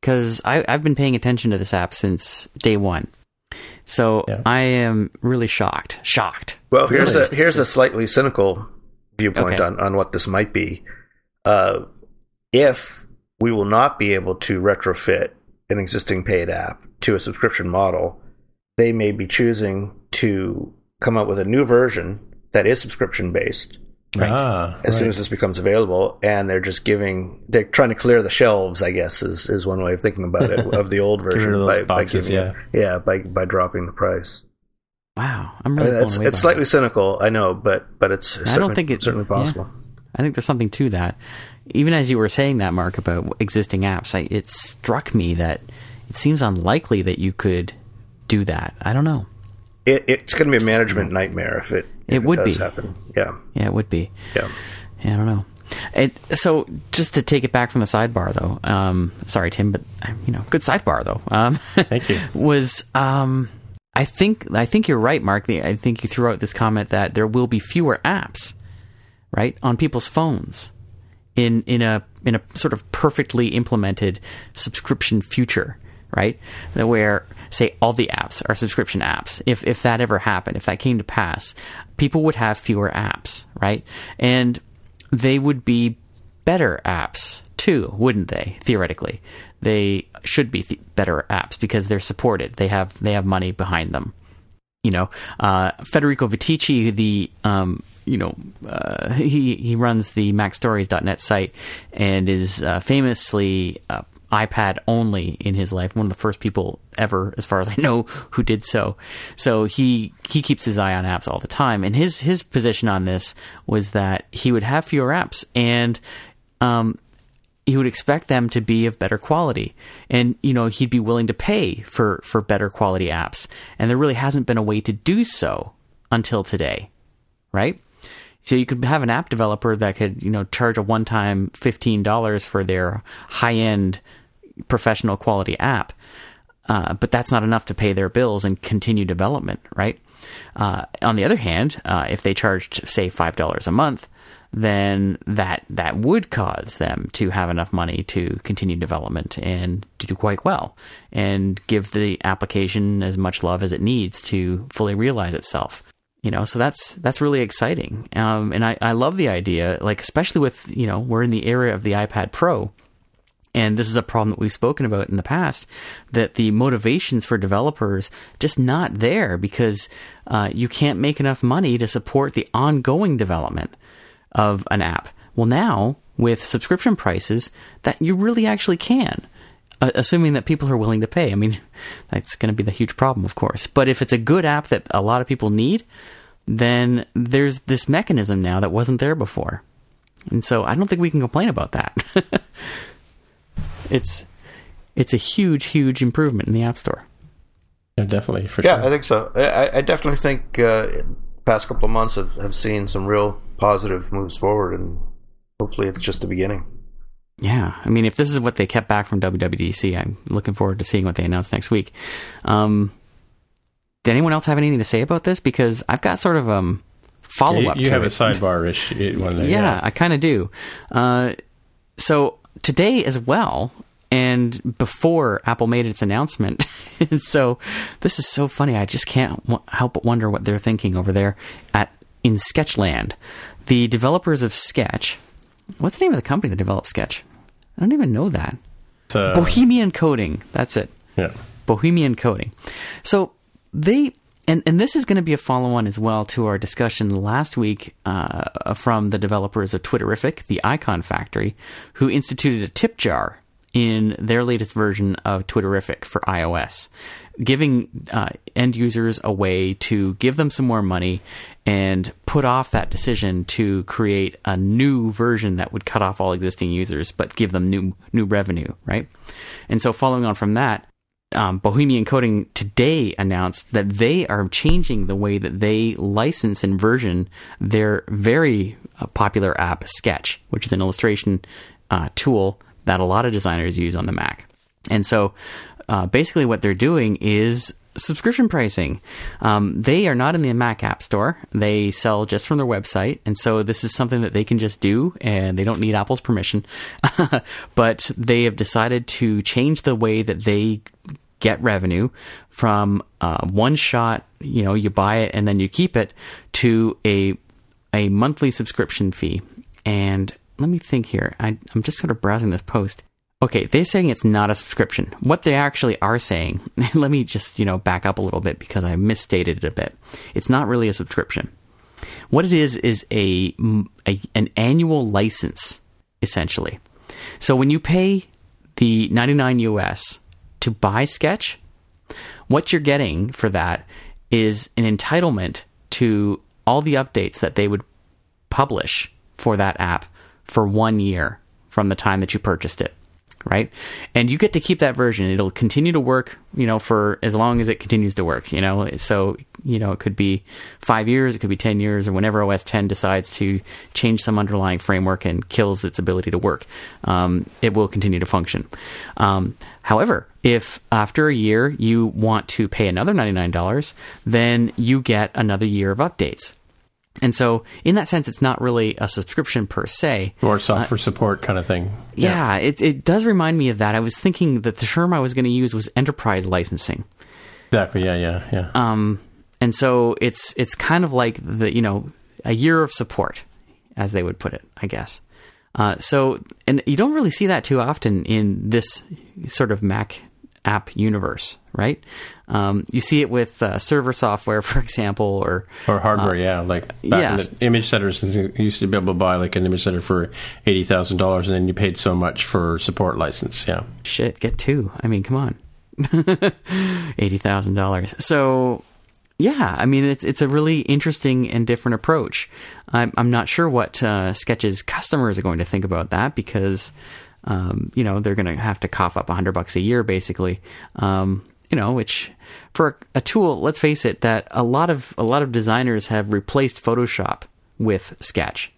because I've been paying attention to this app since day one. So Yeah. I am really shocked. Shocked. Well, here's Really? a here's a slightly cynical viewpoint Okay. on, on what this might be. Uh, if we will not be able to retrofit an existing paid app to a subscription model, they may be choosing to come up with a new version that is subscription based Right. Ah, as soon as this becomes available, and they're just giving they're trying to clear the shelves. I guess is is one way of thinking about it of the old version of those by, by giving yeah. it- yeah by by dropping the price. Wow, I'm I really mean, it's it's slightly that. cynical, I know, but but it's I don't think it's certainly yeah. possible. I think there's something to that. Even as you were saying that, Mark, about existing apps, I, it struck me that it seems unlikely that you could do that. I don't know. It, it's going to be a management nightmare if it if It would does be. happen. Yeah, Yeah, it would be. yeah. Yeah, I don't know. It, so just to take it back from the sidebar, though. Um, sorry, Tim, but you know, good sidebar though. Um, Thank you. was um, I think I think you're right, Mark. The- I think you threw out this comment that there will be fewer apps, right, on people's phones in in a in a sort of perfectly implemented subscription future, right? That Where say all the apps are subscription apps. If if that ever happened, if that came to pass, people would have fewer apps, right? And they would be better apps too, wouldn't they? Theoretically, they should be th- better apps because they're supported. They have they have money behind them you know, uh, Federico Viticci, the um, you know, uh, he he runs the MacStories.net site and is uh, famously uh, iPad only in his life. One of the first people ever, as far as I know, who did so. So he he keeps his eye on apps all the time. And his his position on this was that he would have fewer apps and um, he would expect them to be of better quality and you know he'd be willing to pay for for better quality apps and there really hasn't been a way to do so until today right so you could have an app developer that could you know charge a one-time $15 for their high-end professional quality app uh, but that's not enough to pay their bills and continue development, right? Uh, on the other hand, uh, if they charged, say, five dollars a month, then that that would cause them to have enough money to continue development and to do quite well, and give the application as much love as it needs to fully realize itself. You know, so that's that's really exciting, um, and I, I love the idea, like especially with you know we're in the era of the iPad Pro and this is a problem that we've spoken about in the past that the motivations for developers just not there because uh, you can't make enough money to support the ongoing development of an app. Well now with subscription prices that you really actually can uh, assuming that people are willing to pay. I mean that's going to be the huge problem of course. But if it's a good app that a lot of people need then there's this mechanism now that wasn't there before. And so i don't think we can complain about that it's it's a huge, huge improvement in the App Store. Yeah, definitely for Yeah, sure. I think so. I, I definitely think uh, the past couple of months have, have seen some real positive moves forward, and hopefully it's just the beginning. Yeah, I mean, if this is what they kept back from WWDC, I'm looking forward to seeing what they announce next week. Um, did anyone else have anything to say about this? Because I've got sort of um follow you up. you to have it. a sidebar-ish one there. Yeah, I kind of do. Uh, so today as well, and before Apple made its announcement, so this is so funny. I just can't w- help but wonder what they're thinking over there at in Sketchland. The developers of Sketch. What's the name of the company that develops Sketch? I don't even know that. Uh, Bohemian Coding. That's it. yeah. Bohemian Coding. So they and and this is going to be a follow on as well to our discussion last week uh, from the developers of Twitterrific, the Icon Factory, who instituted a tip jar in their latest version of Twitterrific for iOS, giving uh, end users a way to give them some more money and put off that decision to create a new version that would cut off all existing users but give them new new revenue, right? And so following on from that, um, Bohemian Coding today announced that they are changing the way that they license and version their very uh, popular app Sketch, which is an illustration uh, tool that a lot of designers use on the Mac. And so uh, basically, what they're doing is subscription pricing. Um, they are not in the Mac App Store. They sell just from their website. And so this is something that they can just do and they don't need Apple's permission. but they have decided to change the way that they get revenue from uh, one shot, you know, you buy it and then you keep it to a a monthly subscription fee. And let me think here. I, I'm just sort of browsing this post. Okay, they're saying it's not a subscription. What they actually are saying, let me just, you know, back up a little bit because I misstated it a bit. It's not really a subscription. What it is is a, a an annual license essentially. So when you pay the 99 US to buy Sketch, what you're getting for that is an entitlement to all the updates that they would publish for that app for one year from the time that you purchased it right? And you get to keep that version. It'll continue to work you know for as long as it continues to work you know? So you know it could be five years it could be 10 years or whenever os 10 decides to change some underlying framework and kills its ability to work um, it will continue to function. Um, however if after a year you want to pay another $99 then you get another year of updates and so, in that sense, it's not really a subscription per se. Or software support kind of thing. Yeah, it it does remind me of that. I was thinking that the term I was going to use was enterprise licensing. Exactly. Yeah. Yeah. Yeah. Um, and so it's it's kind of like the you know a year of support, as they would put it, I guess. Uh, so, and you don't really see that too often in this sort of Mac app universe, right? Um, you see it with uh, server software, for example, or or hardware. yeah, like back yes. in the image setters, you used to be able to buy like an image setter for eighty thousand dollars, and then you paid so much for support license. Yeah, shit, get two. I mean, come on, eighty thousand dollars. So yeah, I mean it's it's a really interesting and different approach. I'm I'm not sure what uh, Sketch's customers are going to think about that because um, you know they're going to have to cough up a hundred bucks a year basically. Um, you know, which for a tool, let's face it, that a lot of a lot of designers have replaced Photoshop with Sketch,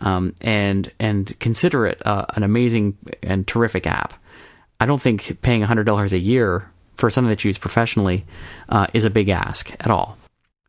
um, and and consider it uh, an amazing and terrific app. I don't think paying hundred dollars a year for something that you use professionally uh, is a big ask at all.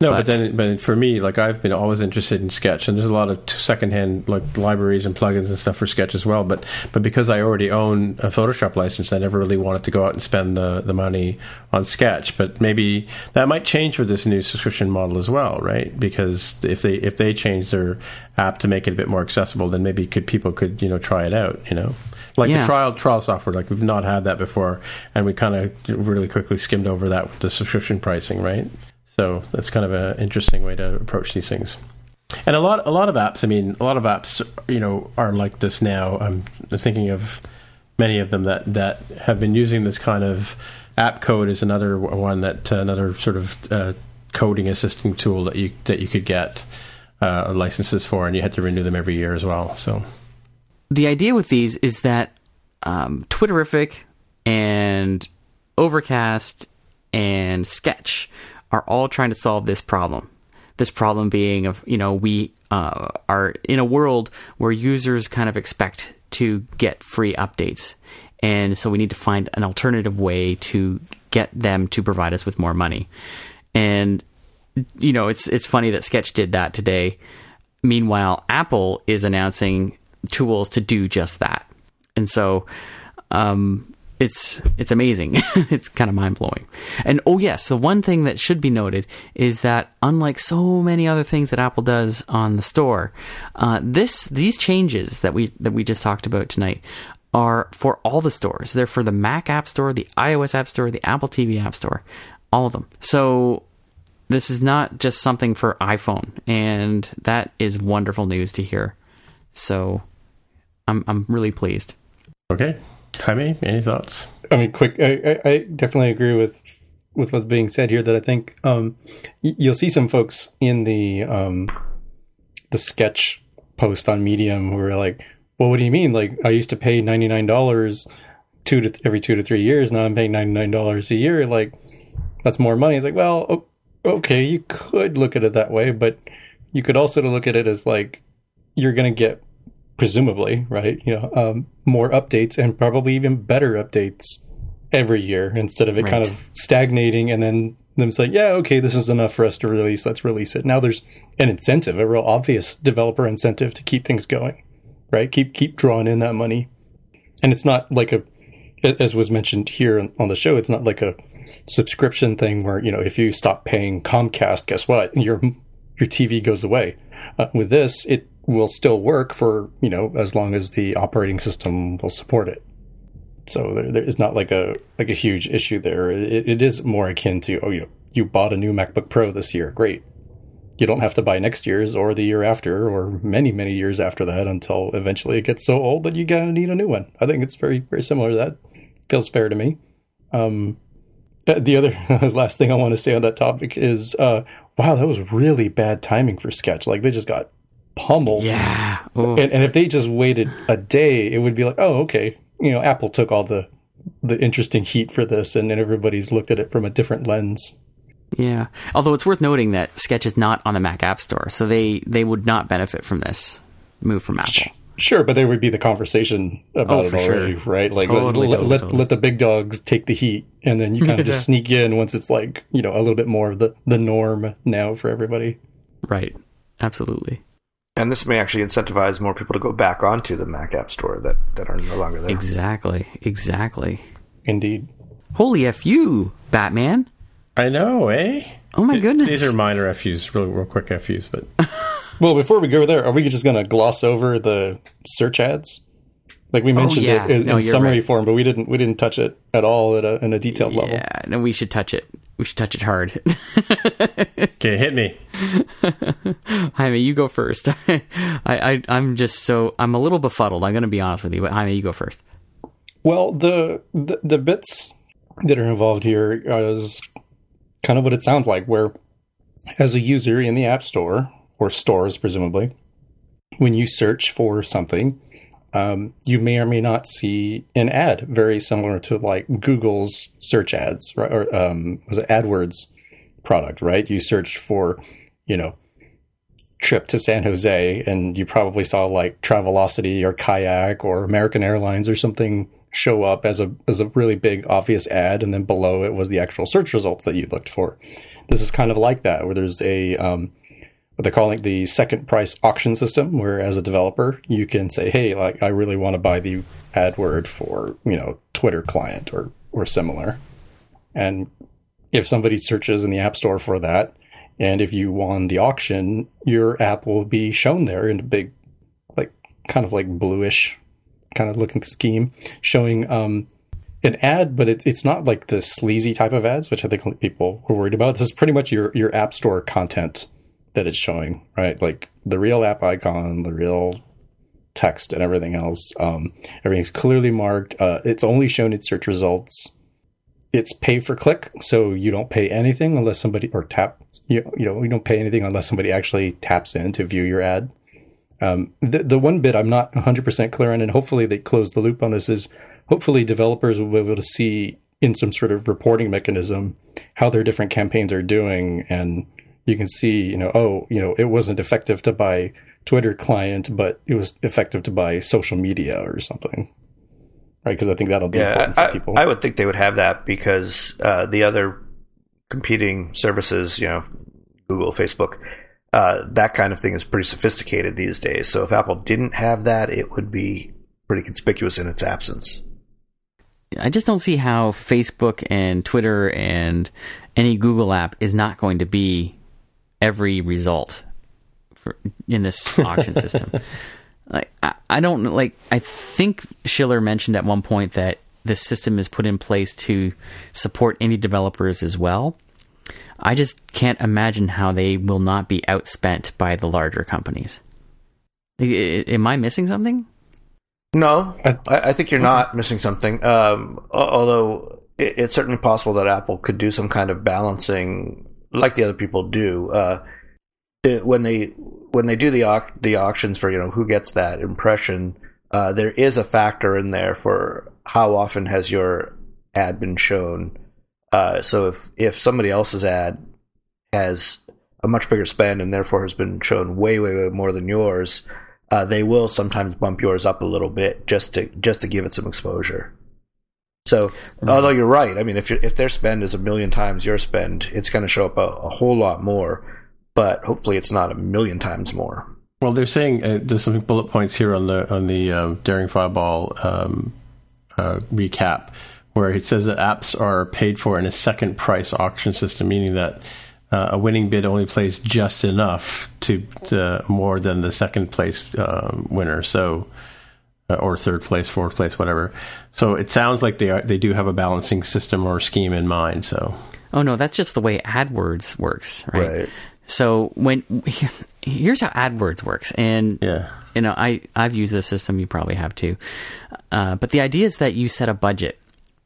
No, but, but, then, but for me, like I've been always interested in Sketch, and there's a lot of secondhand like libraries and plugins and stuff for Sketch as well. But but because I already own a Photoshop license, I never really wanted to go out and spend the the money on Sketch. But maybe that might change with this new subscription model as well, right? Because if they if they change their app to make it a bit more accessible, then maybe could people could you know try it out, you know like Yeah. the trial trial software like we've not had that before and we kind of really quickly skimmed over that with the subscription pricing right so that's kind of an interesting way to approach these things. And a lot a lot of apps i mean a lot of apps you know are like this now. I'm thinking of many of them that that have been using this kind of AppCode is another one that uh, another sort of uh, coding assisting tool that you that you could get uh, licenses for and you had to renew them every year as well so. The idea with these is that um, Twitterrific and Overcast and Sketch are all trying to solve this problem. This problem being of you know we uh, are in a world where users kind of expect to get free updates, and so we need to find an alternative way to get them to provide us with more money. And you know it's it's funny that Sketch did that today. Meanwhile, Apple is announcing tools to do just that. And so, um, it's it's amazing. it's kind of mind blowing. And oh yes, the one thing that should be noted is that unlike so many other things that Apple does on the store, uh, this these changes that we that we just talked about tonight are for all the stores. They're for the Mac App Store, the iOS App Store, the Apple TV App Store, all of them. So this is not just something for iPhone, and that is wonderful news to hear. So I'm I'm really pleased. Okay, Jaime, any thoughts? I mean, quick. I, I, I definitely agree with with what's being said here. That I think um, y- you'll see some folks in the um, the sketch post on Medium who are like, "Well, what do you mean? Like, I used to pay ninety nine dollars two to th- every two to three years. Now I'm paying ninety nine dollars a year. Like, that's more money." It's like, well, okay, you could look at it that way, but you could also look at it as like you're going to get presumably right? You know um, more updates and probably even better updates every year instead of it kind of stagnating and then them saying yeah okay this is enough for us to release. Let's release it. Now there's an incentive a real obvious developer incentive to keep things going right? Keep keep drawing in that money. And it's not like a as was mentioned here on- on the show it's not like a subscription thing where you know if you stop paying comcast guess what? Your your tv goes away. Uh, with this it will still work for you know as long as the operating system will support it. So there, there is not like a like a huge issue there. It, it is more akin to oh you you bought a new macbook pro this year. Great. You don't have to buy next year's or the year after or many many years after that until eventually it gets so old that you gotta need a new one. I think it's very very similar to that. Feels fair to me. Um uh, the other last thing i want to say on that topic is uh wow that was really bad timing for sketch. Like they just got pummeled Yeah. And, and if they just waited a day it would be like oh okay you know apple took all the the interesting heat for this and then everybody's looked at it from a different lens Yeah. Although it's worth noting that Sketch is not on the Mac App Store, so they they would not benefit from this move from Apple. Sure, but there would be the conversation about Oh, it already, sure. right? Like Totally, let, totally, let, totally. let the big dogs take the heat, and then you kind of just sneak in once it's like you know a little bit more of the the norm now for everybody. Right. Absolutely. And this may actually incentivize more people to go back onto the Mac App Store that, that are no longer there. Exactly. Exactly. Indeed. Holy fu, Batman! I know, eh? Oh my goodness. These are minor FUs, real, real quick FUs, but Well, before we go there, are we just going to gloss over the search ads? Like we mentioned Oh, yeah. it in, No, in summary right. form, but we didn't we didn't touch it at all at a, in a detailed level. Yeah. No, we should touch it. We should touch it hard. okay, hit me. Jaime, you go first. I, I I'm just so I'm a little befuddled. I'm going to be honest with you, but Jaime, you go first. Well, the, the the bits that are involved here is kind of what it sounds like. Where, as a user in the App Store or stores, presumably, when you search for something, um, you may or may not see an ad very similar to like Google's search ads, right? Or um, was it AdWords product, right? You search for, you know, trip to San Jose, and you probably saw like Travelocity or Kayak or American Airlines or something show up as a as a really big obvious ad, and then below it was the actual search results that you looked for. This is kind of like that, where there's a um, what they're calling the second price auction system, where as a developer you can say, hey, like I really want to buy the AdWord for you know Twitter client or or similar, and if somebody searches in the App Store for that, and if you won the auction, your app will be shown there in a big, like kind of like bluish kind of looking scheme, showing um, an ad, but it's it's not like the sleazy type of ads, which I think people were worried about. This is pretty much your your App Store content that it's showing, right? Like the real app icon, the real text, and everything else. Um, everything's clearly marked. Uh, it's only shown in search results it's pay for click, so you don't pay anything unless somebody or tap. You, you know, you don't pay anything unless somebody actually taps in to view your ad. Um, the the one bit I'm not 100 percent clear on, and hopefully they close the loop on this is hopefully developers will be able to see in some sort of reporting mechanism how their different campaigns are doing, and you can see, you know, oh, you know, it wasn't effective to buy Twitter client, but it was effective to buy social media or something, right? Because I think that'll be Yeah, important for I, people. I would think they would have that because uh, the other competing services, you know, Google, Facebook, uh, that kind of thing is pretty sophisticated these days. So if Apple didn't have that, it would be pretty conspicuous in its absence. I just don't see how Facebook and Twitter and any Google app is not going to be every result for, in this auction system. Like I, I don't like. I think Schiller mentioned at one point that this system is put in place to support indie developers as well. I just can't imagine how they will not be outspent by the larger companies. Am I missing something? No, I, I think you're not missing something. Um, although it, it's certainly possible that Apple could do some kind of balancing, like the other people do. Uh, it, when they when they do the au- the auctions for you know who gets that impression, uh, there is a factor in there for how often has your ad been shown. Uh, so if if somebody else's ad has a much bigger spend and therefore has been shown way way way more than yours, uh, they will sometimes bump yours up a little bit just to just to give it some exposure. So, mm-hmm. although you're right, I mean, if if their spend is a million times your spend, it's going to show up a, a, whole lot more. But hopefully, it's not a million times more. Well, they're saying uh, there's some bullet points here on the on the um, Daring Fireball um, uh, recap where it says that apps are paid for in a second price auction system, meaning that uh, a winning bid only plays just enough to, to more than the second place um, winner. So, or third place, fourth place, whatever. So it sounds like they are, they do have a balancing system or scheme in mind. So, oh no, that's just the way AdWords works, right? right. So when here's how AdWords works, and yeah. you know I I've used this system, you probably have too. Uh, but the idea is that you set a budget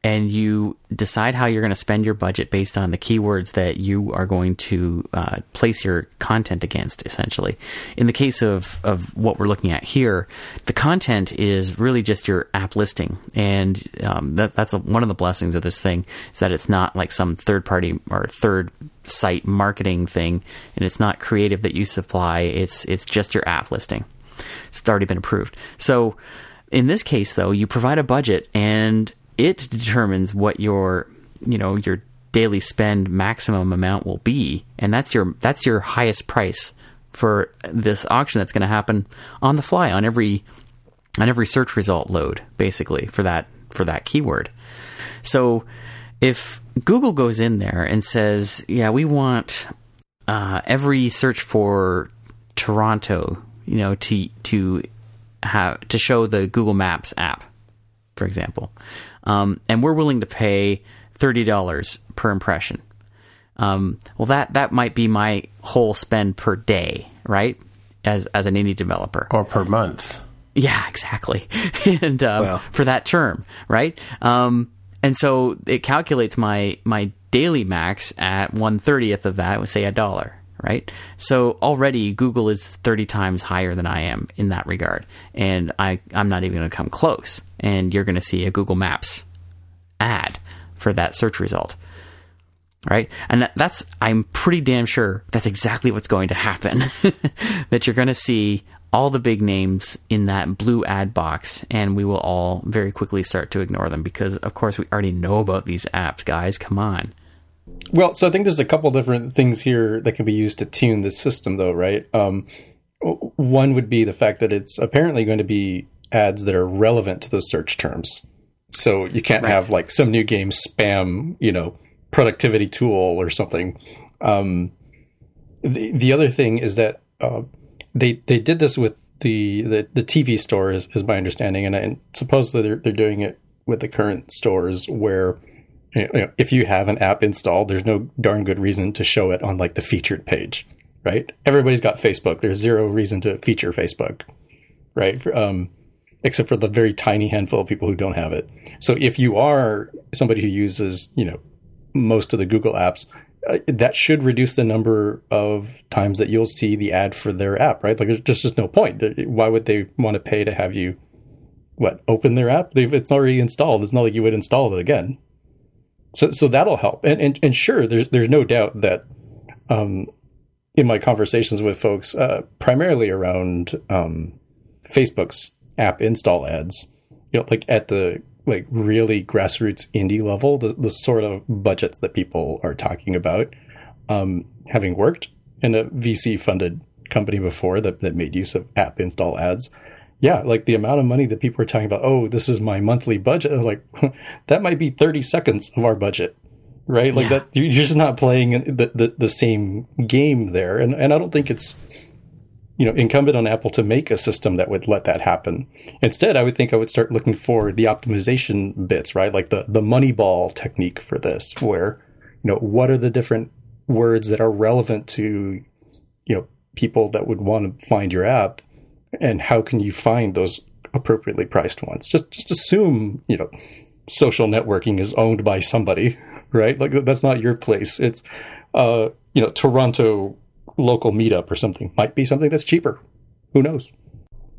and you decide how you're going to spend your budget based on the keywords that you are going to uh, place your content against essentially. In the case of, of what we're looking at here the content is really just your app listing. And um, that, that's a, one of the blessings of this thing is that it's not like some third party or third site marketing thing and it's not creative that you supply. It's it's just your app listing. It's already been approved. So in this case though you provide a budget and it determines what your you know your daily spend maximum amount will be. And that's your that's your highest price for this auction that's going to happen on the fly on every on every search result load basically for that for that keyword. So if google goes in there and says yeah we want uh, every search for toronto you know to to have to show the google maps app for example um, and we're willing to pay thirty dollars per impression. Um, well, that that might be my whole spend per day, right? As as an indie developer, or per month. Yeah, exactly. and um, well. for that term, right? Um, and so it calculates my my daily max at one thirtieth of that, say a dollar, right? So already Google is 30 times higher than I am in that regard. And I, I'm not even going to come close. And you're going to see a Google Maps ad for that search result. Right. And that, that's, I'm pretty damn sure that's exactly what's going to happen. that you're going to see all the big names in that blue ad box, and we will all very quickly start to ignore them because, of course, we already know about these apps, guys. Come on. Well, so I think there's a couple different things here that can be used to tune the system, though, right? Um, one would be the fact that it's apparently going to be ads that are relevant to those search terms. So you can't right. have like some new game spam, you know, productivity tool or something. Um, the the other thing is that uh, they they did this with the the, the TV store, is, is my understanding, and, and supposedly they're they're doing it with the current stores where you know, if you have an app installed, there's no darn good reason to show it on like the featured page, right? Everybody's got Facebook. There's zero reason to feature Facebook, right? Um, except for the very tiny handful of people who don't have it. So if you are somebody who uses, you know, most of the Google apps, uh, that should reduce the number of times that you'll see the ad for their app, right? Like there's just, just no point. Why would they want to pay to have you, what, open their app? They've, it's already installed. It's not like you would install it again. So so that'll help. And and, and sure, there's there's no doubt that um, in my conversations with folks, uh, primarily around um, Facebook's app install ads, you know, like at the like really grassroots indie level, the, the sort of budgets that people are talking about, um, having worked in a VC funded company before that, that made use of app install ads, yeah, like the amount of money that people are talking about, oh, this is my monthly budget. Like, that might be 30 seconds of our budget, right? Like Yeah. that, you're just not playing the, the, the same game there. And, and I don't think it's, you know, incumbent on Apple to make a system that would let that happen. Instead, I would think I would start looking for the optimization bits, right? Like the, the money ball technique for this, where, you know, what are the different words that are relevant to, you know, people that would want to find your app and how can you find those appropriately priced ones? Just just assume you know social networking is owned by somebody, right? Like that's not your place. It's uh, you know Toronto local meetup or something might be something that's cheaper. Who knows?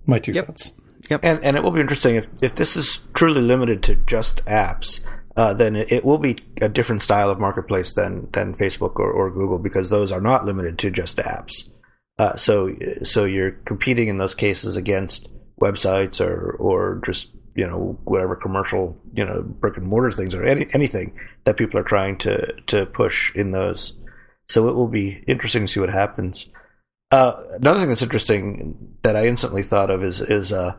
My two cents. Yep. And and it will be interesting if if this is truly limited to just apps. Uh, then it, it will be a different style of marketplace than than Facebook or, or Google because those are not limited to just apps. Uh, so so you're competing in those cases against websites or or just you know whatever commercial you know brick and mortar things or any, anything that people are trying to to push in those. So it will be interesting to see what happens. Uh, another thing that's interesting that I instantly thought of is is uh,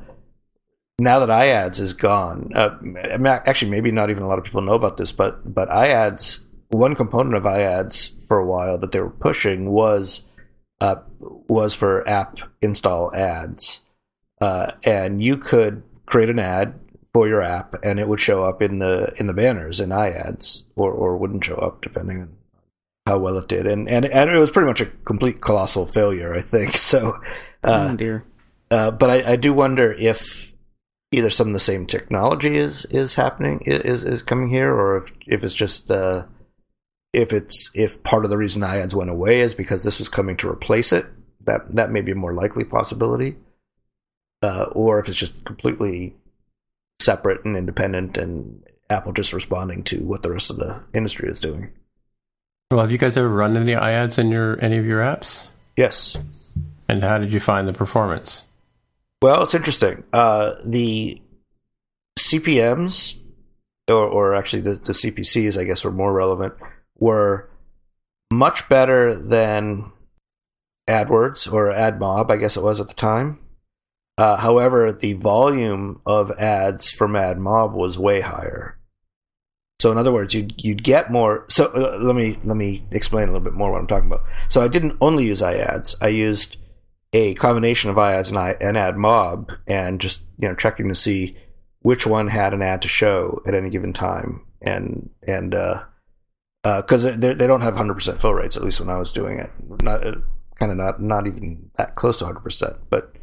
now that iAds is gone. Uh, actually, maybe not even a lot of people know about this, but but iAds, one component of iAds for a while that they were pushing was uh, was for app install ads, uh, and you could create an ad for your app, and it would show up in the in the banners in iAds, or or wouldn't show up depending on how well it did, and and and it was pretty much a complete colossal failure, I think. So, uh, oh dear. uh, but I, I do wonder if either some of the same technology is is happening is is coming here, or if if it's just uh, if it's if part of the reason iAds went away is because this was coming to replace it. That that may be a more likely possibility, uh, or if it's just completely separate and independent, and Apple just responding to what the rest of the industry is doing. Well, have you guys ever run any iAds in your any of your apps? Yes. And how did you find the performance? Well, it's interesting. Uh, the CPMs, or, or actually the, the CPCs, I guess, were more relevant, were much better than AdWords or AdMob, I guess it was at the time. Uh, however, the volume of ads from AdMob was way higher. So, in other words, you'd you'd get more. So, uh, let me let me explain a little bit more what I'm talking about. So, I didn't only use iAds. I used a combination of iAds and, I, and AdMob, and just you know checking to see which one had an ad to show at any given time, and and because uh, they they don't have 100% fill rates at least when I was doing it, not uh, kind of not not even that close to 100%, but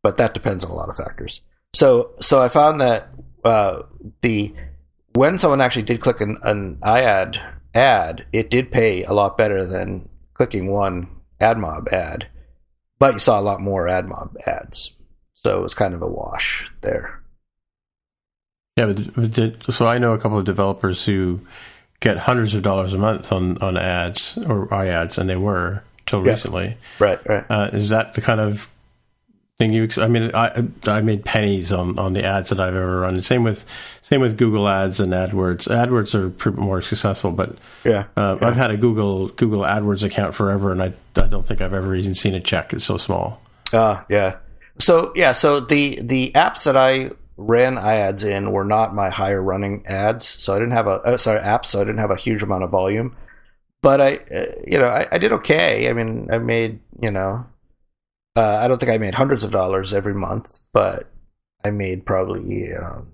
but that depends on a lot of factors. So so I found that uh, the when someone actually did click an, an iAd ad, it did pay a lot better than clicking one AdMob ad but you saw a lot more AdMob ads, so it was kind of a wash there. Yeah, but did, so I know a couple of developers who get hundreds of dollars a month on, on ads or iAds, and they were till Yeah. recently. Right, right. Uh, is that the kind of thing you? I mean, I I made pennies on, on the ads that I've ever run. Same with same with Google Ads and AdWords. AdWords are more successful, but Yeah, uh, I've had a Google Google AdWords account forever, and I I don't think I've ever even seen a check. It's so small. Ah, yeah. So yeah, so the the apps that I ran iAds in were not my higher running ads, so I didn't have a uh, sorry apps, so I didn't have a huge amount of volume. But I, uh, you know, I, I did okay. I mean, I made, you know, uh, I don't think I made hundreds of dollars every month, but I made probably, you know,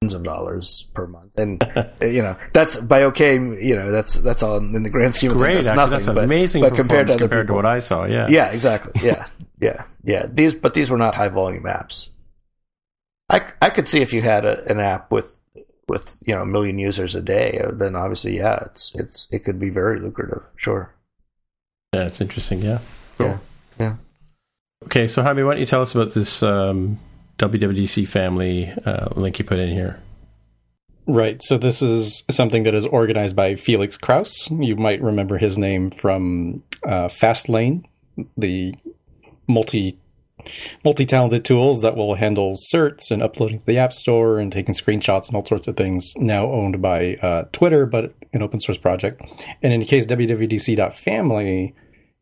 tens of dollars per month, and you know, that's by okay. You know, that's that's all in the grand scheme of Great, things. That's actually, nothing. that's but, amazing. but compared to other compared to what I saw, yeah, yeah, exactly. Yeah, yeah, yeah. These, but these were not high volume apps. I, I could see if you had a, an app with with you know a million users a day, uh, then obviously, yeah, it's it's it could be very lucrative. Sure. yeah, it's interesting. Yeah, cool. Yeah, yeah. Okay, so Jaime, why don't you tell us about this um, WWDC family uh, link you put in here? Right. So this is something that is organized by Felix Krause. You might remember his name from uh, Fastlane, the multi multi-talented tools that will handle certs and uploading to the App Store and taking screenshots and all sorts of things. Now owned by uh, Twitter, but an open source project. And in the case, WWDC.family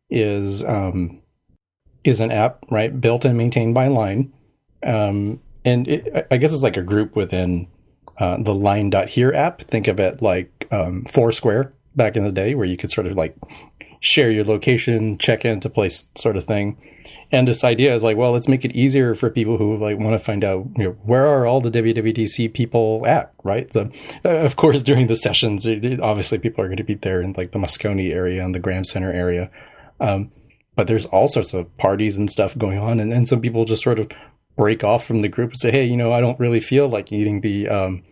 is um, is an app right built and maintained by Line Um, and it, I guess it's like a group within uh, the Line.here app. Think of it like um, Foursquare back in the day, where you could sort of like share your location, check into place, sort of thing. And this idea is like, well, let's make it easier for people who like want to find out you know, where are all the WWDC people at, right? So, uh, of course, during the sessions, it, it, obviously people are going to be there in like the Moscone area and the Graham Center area. Um, but there's all sorts of parties and stuff going on, and then some people just sort of break off from the group and say, hey, you know, I don't really feel like eating the um,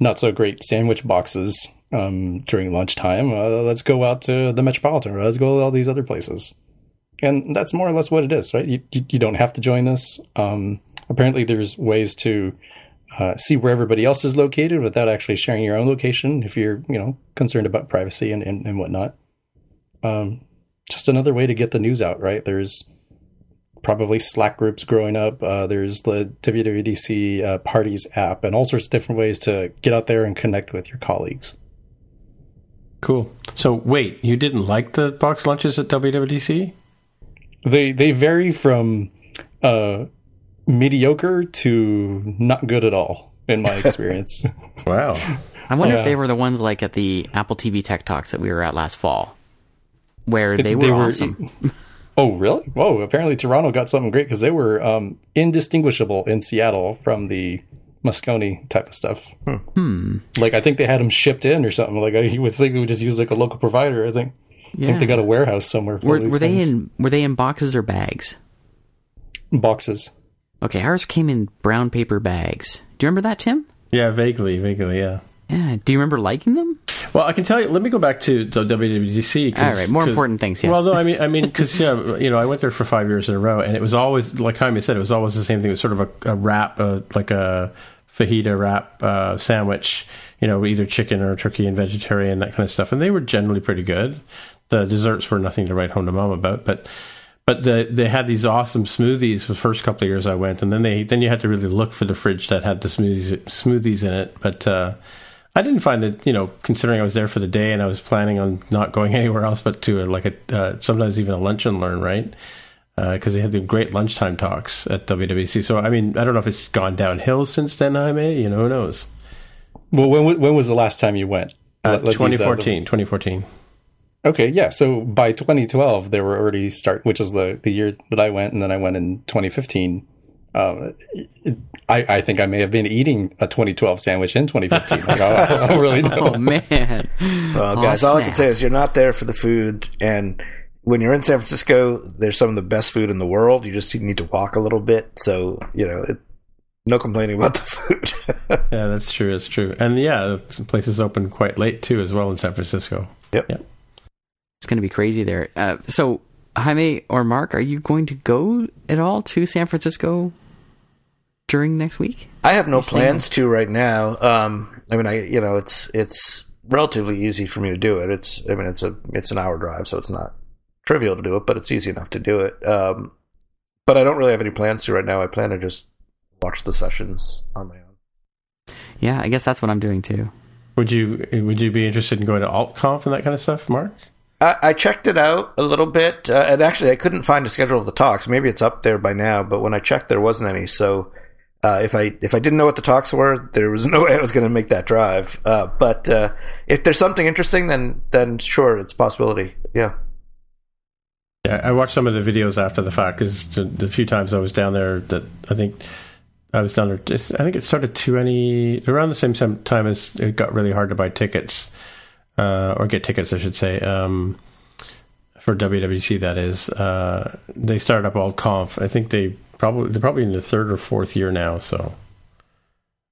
not so great sandwich boxes um, during lunchtime. Uh, let's go out to the Metropolitan, or let's go to all these other places and that's more or less what it is, right? You you, you don't have to join this. Um, apparently, there's ways to uh, see where everybody else is located without actually sharing your own location if you're you know concerned about privacy and and, and whatnot. Um, just another way to get the news out, right? There's probably Slack groups growing up. Uh, there's the WWDC uh, Parties app, and all sorts of different ways to get out there and connect with your colleagues. Cool. So, wait, you didn't like the box lunches at WWDC? They they vary from uh, mediocre to not good at all in my experience. wow. I wonder Yeah. if they were the ones like at the Apple TV Tech Talks that we were at last fall, where they were They were- awesome. oh, really? Whoa! Apparently Toronto got something great because they were um, indistinguishable in Seattle from the Moscone type of stuff. Hmm. Like I think they had them shipped in or something. Like I, you would think they would just use like a local provider. I think. I Yeah. think they got a warehouse somewhere. For were were they in were they in boxes or bags? boxes? Okay, ours came in brown paper bags. Do you remember that, Tim? Yeah, vaguely, vaguely, yeah. Yeah. Do you remember liking them? Well, I can tell you. Let me go back to the WWDC. All right, more important things, yes. Well, no, I mean, I mean, because yeah, you know, I went there for five years in a row, and it was always like Jaime said, it was always the same thing. It was sort of a, a wrap, uh, like a fajita wrap uh, sandwich. You know, either chicken or turkey and vegetarian, that kind of stuff, and they were generally pretty good. The desserts were nothing to write home to mom about, but but the, they had these awesome smoothies the first couple of years I went, and then they then you had to really look for the fridge that had the smoothies smoothies in it. But uh, I didn't find that you know, considering I was there for the day and I was planning on not going anywhere else but to a, like a uh, sometimes even a lunch and learn, right? Because they had the great lunchtime talks at WWC. So I mean, I don't know if it's gone downhill since then. I may, you know, who knows? Well, when when was the last time you went? Uh, Let- let's use that as a- 2014, 2014. Okay, yeah. So by 2012, they were already start, which is the the year that I went, and then I went in 2015. Um, I, I think I may have been eating a 2012 sandwich in 2015. Like, I, I don't really know. Oh man. Well, Oh, guys, all I can snap. say is you're not there for the food, and when you're in San Francisco, there's some of the best food in the world. You just need to walk a little bit, so you know, it, no complaining about the food. Yeah, that's true. That's true. And yeah, the place is open quite late too, as well in San Francisco. Yep. Yep. It's going to be crazy there. Uh, so, Jaime or Mark, are you going to go at all to San Francisco during next week? I have no plans to right now. Um, I mean, I you know, it's it's relatively easy for me to do it. It's I mean, it's a it's an hour drive, so it's not trivial to do it, but it's easy enough to do it. Um, but I don't really have any plans to right now. I plan to just watch the sessions on my own. Yeah, I guess that's what I'm doing too. Would you Would you be interested in going to AltConf and that kind of stuff, Mark? I, I checked it out a little bit, uh, and actually, I couldn't find a schedule of the talks. Maybe it's up there by now, but when I checked, there wasn't any. So, uh, if I if I didn't know what the talks were, there was no way I was going to make that drive. Uh, but uh, if there's something interesting, then then sure, it's possibility. Yeah. Yeah, I watched some of the videos after the fact because the, few times I was down there, that I think I was down there. Just, I think it started twenty around the same time time as it got really hard to buy tickets uh, or get tickets, I should say, um, for WWC. That is, uh, they started up AltConf. I think they probably they're probably in the third or fourth year now. So,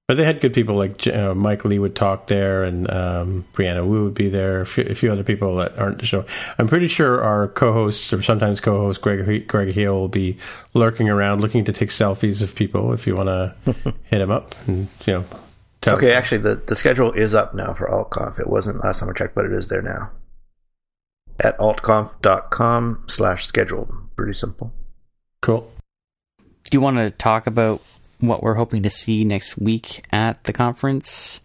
but they had good people like uh, Mike Lee would talk there, and um, Brianna Wu would be there. A few, a few other people that aren't the show. I'm pretty sure our co-hosts or sometimes co-host Greg Greg Hale will be lurking around, looking to take selfies of people. If you want to hit him up, and you know, tell Okay, actually, the, the schedule is up now for AltConf. It wasn't last time I checked, but it is there now. At altconf.com slash schedule. Pretty simple. cool. Do you want to talk about what we're hoping to see next week at the conference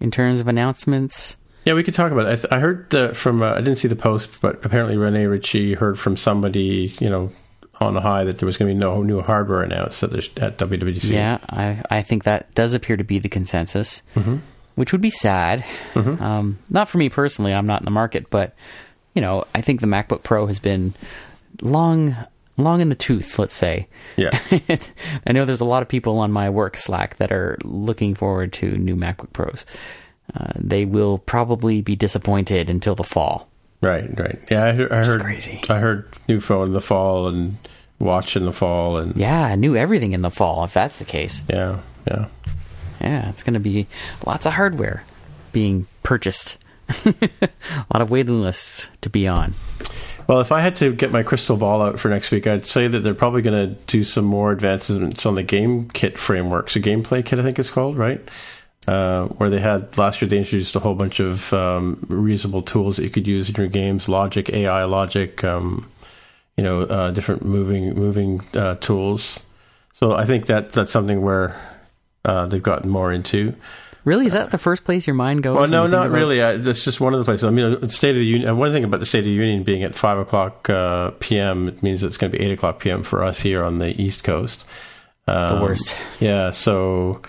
in terms of announcements? Yeah, we could talk about it. I, heard uh, from uh, I didn't see the post, but apparently Rene Ritchie heard from somebody, you know, on the high that there was going to be no new hardware announced at, the, at WWDC. Yeah, I I think that does appear to be the consensus, Mm-hmm. which would be sad. Um, not for me personally. I'm not in the market, but you know, I think the MacBook Pro has been long long in the tooth. Let's say. yeah. I know there's a lot of people on my work Slack that are looking forward to new MacBook Pros. Uh, they will probably be disappointed until the fall. Right, right. Yeah, I, heard- I heard. crazy. I heard new phone in the fall and watch in the fall, and Yeah, I knew everything in the fall. If that's the case, yeah, yeah. yeah, it's going to be lots of hardware being purchased. a lot of waiting lists to be on. Well, if I had to get my crystal ball out for next week, I'd say that they're probably going to do some more advancements on the game kit framework. So, gameplay kit, I think it's called, right? Uh, where they had last year, they introduced a whole bunch of um, reasonable tools that you could use in your games, logic, AI logic, um, you know, uh, different moving moving uh, tools. So, I think that that's something where uh, they've gotten more into. Really, is that the first place your mind goes? Well, no, not about- really. I, that's just one of the places. I mean, the State of the Union. One thing about the State of the Union being at five o'clock uh, p.m. It means it's going to be eight o'clock p.m. for us here on the East Coast. The Um, worst. Yeah. So,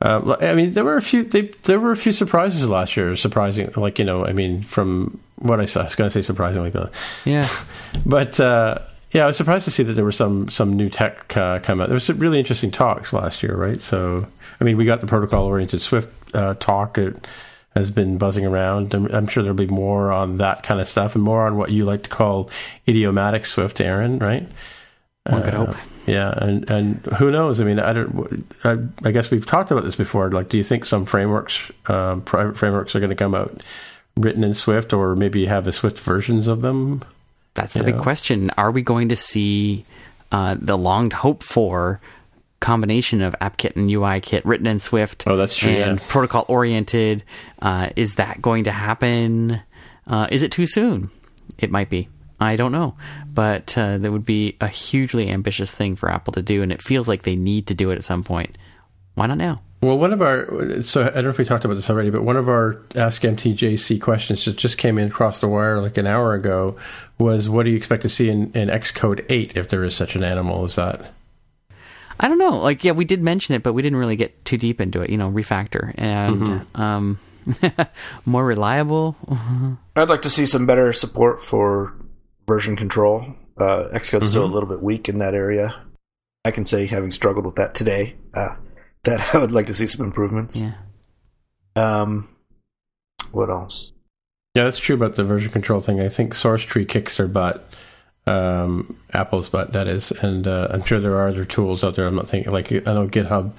uh, I mean, there were a few. They, there were a few surprises last year. Surprising, like you know, I mean, from what I saw, I was going to say surprisingly, but Yeah, but uh, yeah, I was surprised to see that there were some some new tech uh, come out. There was some really interesting talks last year, right? So, I mean, we got the protocol oriented Swift uh, talk. It has been buzzing around. I'm, I'm sure there'll be more on that kind of stuff and more on what you like to call idiomatic Swift, Aaron, right? one could Uh, hope. Yeah, and and who knows? I mean, I don't. I, I guess we've talked about this before. Like, do you think some frameworks, um, private frameworks, are going to come out written in Swift, or maybe have the Swift versions of them? That's the you big know. question. Are we going to see uh, the long hoped for combination of AppKit and UIKit written in Swift? Oh, that's true, And yeah. protocol oriented. Uh, is that going to happen? Uh, is it too soon? It might be. I don't know, but uh, that would be a hugely ambitious thing for Apple to do, and it feels like they need to do it at some point. Why not now? Well, one of our so I don't know if we talked about this already, but one of our Ask MTJC questions that just came in across the wire like an hour ago was, "What do you expect to see in, in Xcode eight if there is such an animal as that?" I don't know. Like, yeah, we did mention it, but we didn't really get too deep into it. You know, refactor and Mm-hmm. um, more reliable. I'd like to see some better support for version control. Uh, Xcode's still a little bit weak in that area. I can say, having struggled with that today, uh, that I would like to see some improvements. Yeah. Um, what else? Yeah, that's true about the version control thing. I think SourceTree kicks their butt, um, Apple's butt, that is, and uh, I'm sure there are other tools out there. I'm not thinking like I know GitHub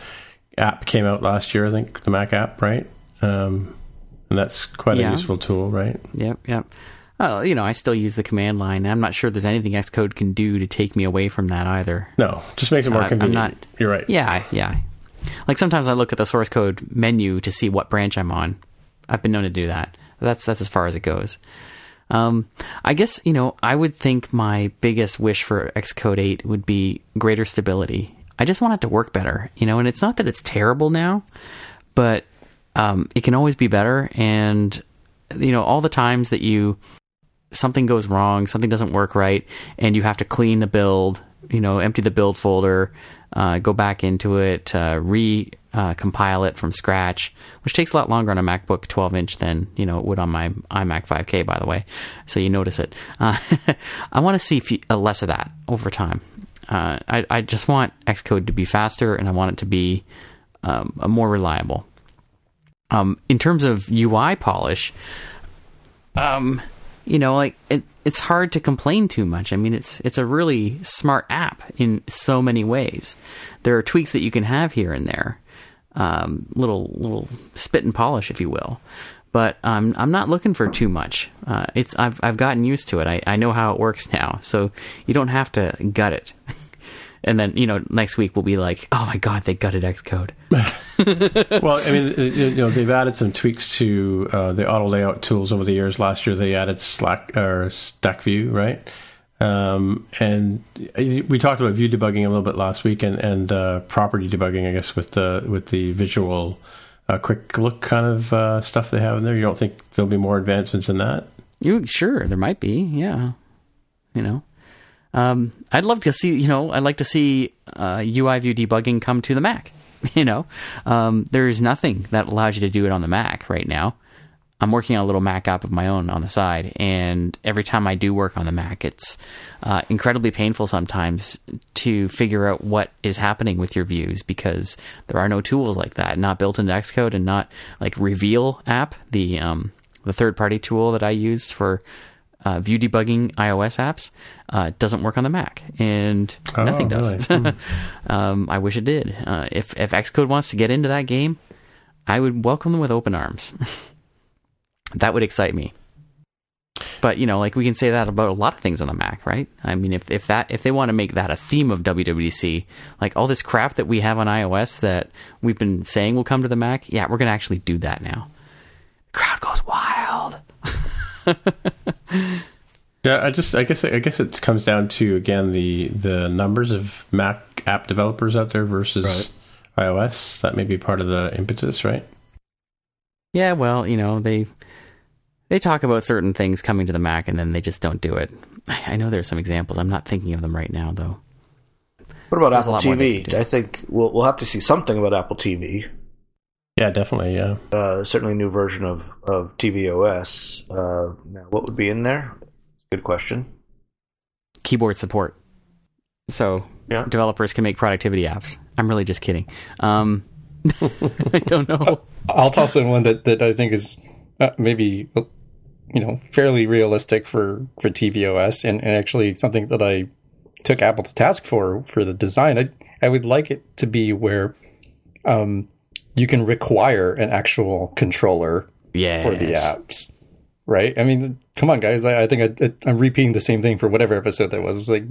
app came out last year. I think the Mac app, right? Um, and that's quite Yeah. a useful tool, right? Yep, yep. Oh, you know, I still use the command line. I'm not sure there's anything Xcode can do to take me away from that either. No, just make it So more I- I'm not- You're right. Yeah, yeah. Like sometimes I look at the source code menu to see what branch I'm on. I've been known to do that. That's that's as far as it goes. Um, I guess you know I would think my biggest wish for Xcode 8 would be greater stability. I just want it to work better, you know. And it's not that it's terrible now, but um, it can always be better. And you know, all the times that you something goes wrong, something doesn't work right, and you have to clean the build, you know, empty the build folder, uh, go back into it, uh, re uh, compile it from scratch, which takes a lot longer on a MacBook 12 inch than you know it would on my iMac 5K, by the way. So you notice it. Uh, I want to see uh, less of that over time. Uh, I, I just want Xcode to be faster, and I want it to be um, more reliable. Um, in terms of UI polish, um, you know, like it, it's hard to complain too much. I mean, it's it's a really smart app in so many ways. There are tweaks that you can have here and there, um, little little spit and polish, if you will. But um, I'm not looking for too much. Uh, it's I've I've gotten used to it. I, I know how it works now, so you don't have to gut it. And then you know next week we'll be like, oh my god, they gutted Xcode. well, I mean, you know, they've added some tweaks to uh, the auto layout tools over the years. Last year, they added Slack or Stack View, right? Um, and we talked about view debugging a little bit last week, and, and uh, property debugging, I guess, with the with the visual uh, quick look kind of uh, stuff they have in there. You don't think there'll be more advancements in that? You sure there might be, yeah. You know, Um, I'd love to see, you know, I'd like to see uh, UI view debugging come to the Mac. You know, um, there's nothing that allows you to do it on the Mac right now. I'm working on a little Mac app of my own on the side, and every time I do work on the Mac, it's uh, incredibly painful sometimes to figure out what is happening with your views because there are no tools like that, not built into Xcode, and not like Reveal app, the um, the third party tool that I use for uh, view debugging iOS apps uh, doesn't work on the Mac, and Oh, nothing does. really? um, I wish it did. Uh, if if Xcode wants to get into that game, I would welcome them with open arms. that would excite me. But you know, like we can say that about a lot of things on the Mac, right? I mean, if if that if they want to make that a theme of WWDC, like all this crap that we have on iOS that we've been saying will come to the Mac, yeah, we're gonna actually do that now. crowd goes wild. Yeah, I just I guess I guess it comes down to again the the numbers of Mac app developers out there versus iOS. That may be part of the impetus, right? Yeah, well, you know, they they talk about certain things coming to the Mac and then they just don't do it. I know there are some examples. I'm not thinking of them right now though. What about There's Apple lot more they TV? I think we'll we'll have to see something about Apple TV. Yeah, definitely. Yeah, Uh, certainly, a new version of of tvOS. Uh, now, what would be in there? Good question. Keyboard support. So Yeah. developers can make productivity apps. I'm really just kidding. Um I don't know. I'll toss in one that, that I think is uh, maybe you know fairly realistic for for tvOS and, and actually something that I took Apple to task for for the design. I I would like it to be where um, you can require an actual controller Yeah. for the apps, right? I mean, come on, guys. I, I think I, I, I'm repeating the same thing for whatever episode that was. It's like,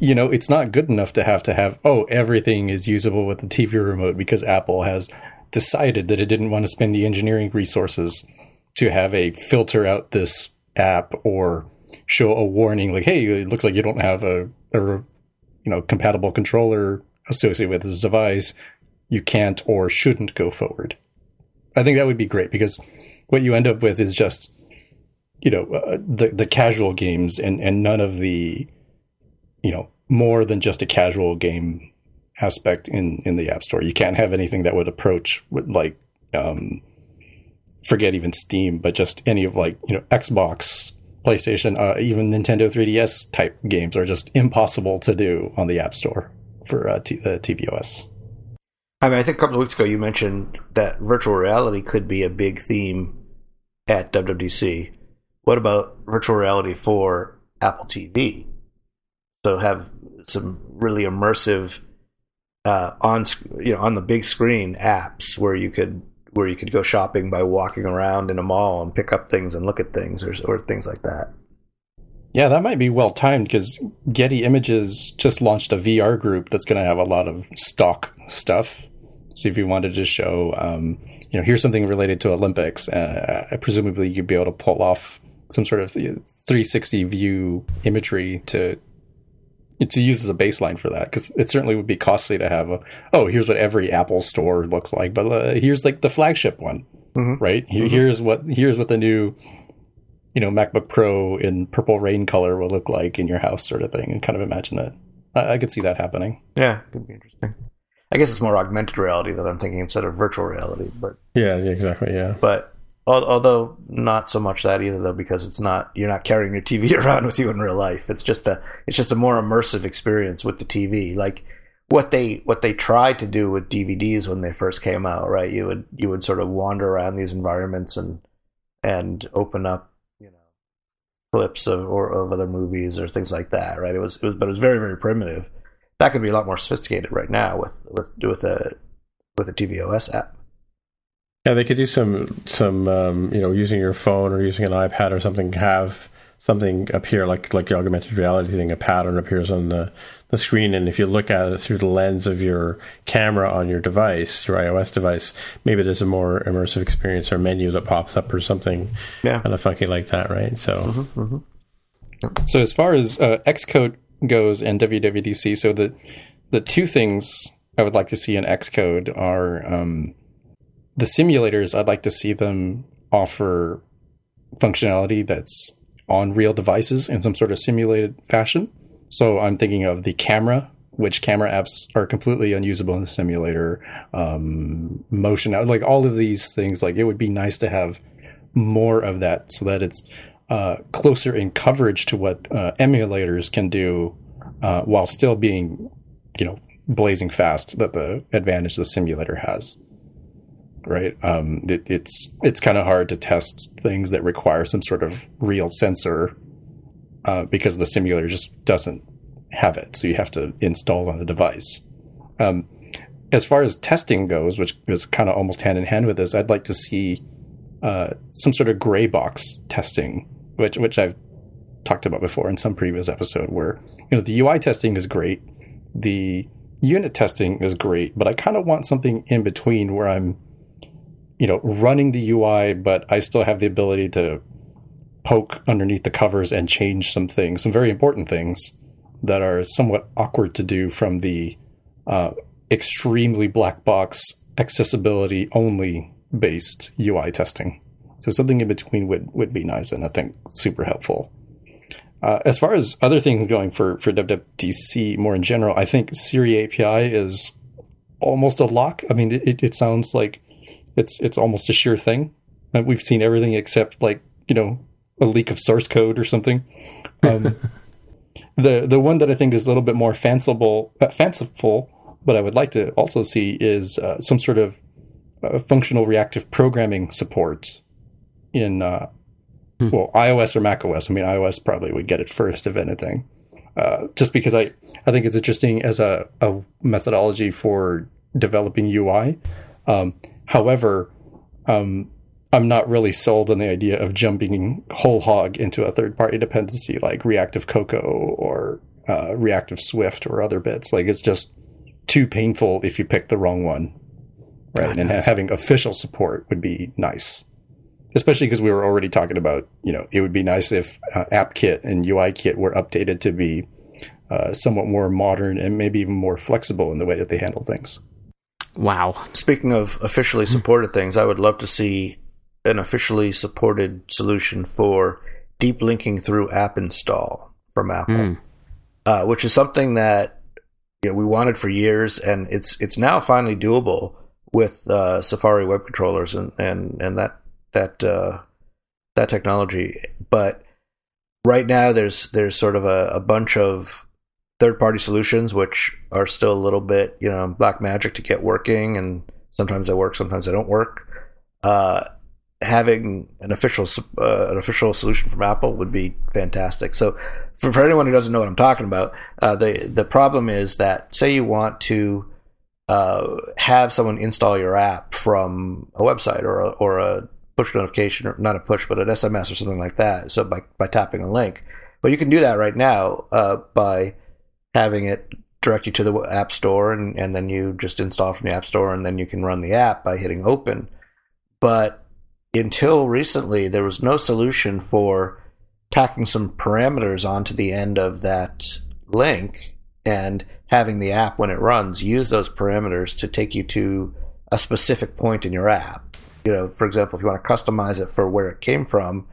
you know, it's not good enough to have to have oh everything is usable with the TV remote because Apple has decided that it didn't want to spend the engineering resources to have a filter out this app or show a warning like, hey, it looks like you don't have a, a you know compatible controller associated with this device. You can't or shouldn't go forward. I think that would be great because what you end up with is just you know uh, the the casual games and and none of the you know more than just a casual game aspect in in the app store you can't have anything that would approach with like um forget even steam but just any of like you know xbox playstation uh, even nintendo 3ds type games are just impossible to do on the app store for uh, T- the tvos I mean, I think a couple of weeks ago you mentioned that virtual reality could be a big theme at WWDC. What about virtual reality for Apple TV? So have some really immersive uh, on you know on the big screen apps where you could where you could go shopping by walking around in a mall and pick up things and look at things or or things like that. Yeah, that might be well timed because Getty Images just launched a VR group that's going to have a lot of stock stuff. So if you wanted to show, um, you know, here's something related to Olympics, uh, presumably you'd be able to pull off some sort of 360 view imagery to to use as a baseline for that because it certainly would be costly to have a oh here's what every Apple store looks like, but uh, here's like the flagship one, Mhm. right? Here, Here's what here's what the new you know MacBook Pro in purple rain color will look like in your house, sort of thing, and kind of imagine it. I, I could see that happening. Yeah, could be interesting. I guess it's more augmented reality that I'm thinking instead of virtual reality, but yeah, yeah, exactly. Yeah, but al- although not so much that either though because it's not you're not carrying your TV around with you in real life. It's just a it's just a more immersive experience with the TV. Like what they what they tried to do with DVDs when they first came out, right? You would you would sort of wander around these environments and and open up, you know, clips of or of other movies or things like that, right? It was it was but it was very very primitive. That could be a lot more sophisticated right now with with with a with a tvOS app. Yeah. They could do some some um, you know using your phone or using an iPad or something. Have something appear like like the augmented reality thing. A pattern appears on the the screen, and if you look at it through the lens of your camera on your device, your iOS device, maybe there's a more immersive experience or menu that pops up or something Yeah. kind of funky like that, right? So. So as far as uh, Xcode goes and WWDC, so the the two things I would like to see in Xcode are um, the simulators. I'd like to see them offer functionality that's on real devices in some sort of simulated fashion. So I'm thinking of the camera, which camera apps are completely unusable in the simulator, um, motion, like all of these things. Like it would be nice to have more of that so that it's uh, closer in coverage to what uh, emulators can do uh, while still being, you know, blazing fast that the advantage the simulator has. Right. Um, it, it's it's kind of hard to test things that require some sort of real sensor uh, because the simulator just doesn't have it. So you have to install on a device. Um, as far as testing goes, which is kind of almost hand in hand with this, I'd like to see uh, some sort of gray box testing, which which I've talked about before in some previous episode, where you know the UI testing is great, the unit testing is great, but I kind of want something in between where I'm, you know, running the UI, but I still have the ability to poke underneath the covers and change some things, some very important things that are somewhat awkward to do from the uh, extremely black box accessibility only based UI testing. So something in between would, would be nice and I think super helpful. Uh, as far as other things going for, for WWDC more in general, I think Siri API is almost a lock. I mean, it, it sounds like it's it's almost a sure thing. We've seen everything except like you know a leak of source code or something. Um, the the one that I think is a little bit more fanciful, uh, fanciful, but I would like to also see is uh, some sort of uh, functional reactive programming support in uh, hmm. well iOS or macOS. I mean, iOS probably would get it first if anything, uh, just because I I think it's interesting as a, a methodology for developing UI. Um, however, um, I'm not really sold on the idea of jumping whole hog into a third party dependency like Reactive Cocoa or uh, Reactive Swift or other bits. Like it's just too painful if you pick the wrong one, right? God, and nice. having official support would be nice, especially because we were already talking about you know it would be nice if uh, AppKit and UIKit were updated to be uh, somewhat more modern and maybe even more flexible in the way that they handle things. Wow. Speaking of officially supported things, I would love to see an officially supported solution for deep linking through app install from Apple, mm. uh, which is something that you know, we wanted for years, and it's it's now finally doable with uh, Safari web controllers and and and that that uh, that technology. But right now, there's there's sort of a, a bunch of third party solutions which are still a little bit you know black magic to get working, and sometimes they work, sometimes they don't work. Uh, having an official uh, an official solution from Apple would be fantastic. So, for, for anyone who doesn't know what I'm talking about, uh, the the problem is that say you want to uh, have someone install your app from a website or a, or a push notification, or not a push, but an SMS or something like that. So by by tapping a link, but you can do that right now uh, by having it direct you to the app store, and, and then you just install from the app store, and then you can run the app by hitting open. But until recently, there was no solution for tacking some parameters onto the end of that link and having the app, when it runs, use those parameters to take you to a specific point in your app. You know, for example, if you want to customize it for where it came from,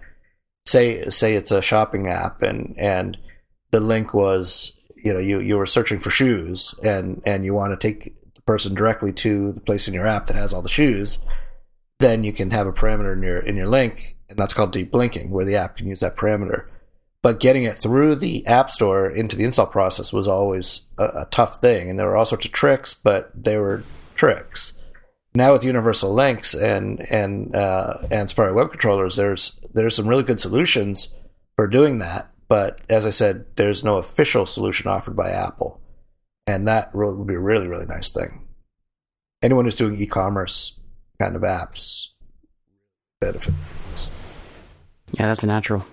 say say it's a shopping app and and the link was you know you you were searching for shoes and and you want to take the person directly to the place in your app that has all the shoes then you can have a parameter in your in your link, and that's called deep linking, where the app can use that parameter. But getting it through the app store into the install process was always a, a tough thing, and there were all sorts of tricks, but they were tricks. Now with universal links and and uh, and Safari web controllers, there's there's some really good solutions for doing that. But as I said, there's no official solution offered by Apple, and that would be a really really nice thing. Anyone who's doing e-commerce kind of apps benefits. Yeah, that's natural.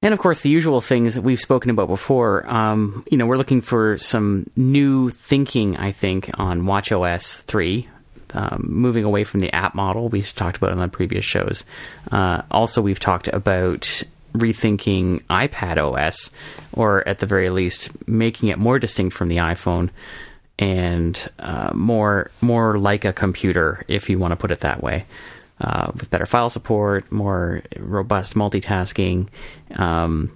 And of course, the usual things that we've spoken about before. Um, you know, we're looking for some new thinking, I think, on WatchOS 3, um, moving away from the app model we've talked about in the previous shows. Uh, also, we've talked about rethinking iPad OS, or at the very least, making it more distinct from the iPhone and uh, more more like a computer, if you want to put it that way, uh, with better file support, more robust multitasking, um,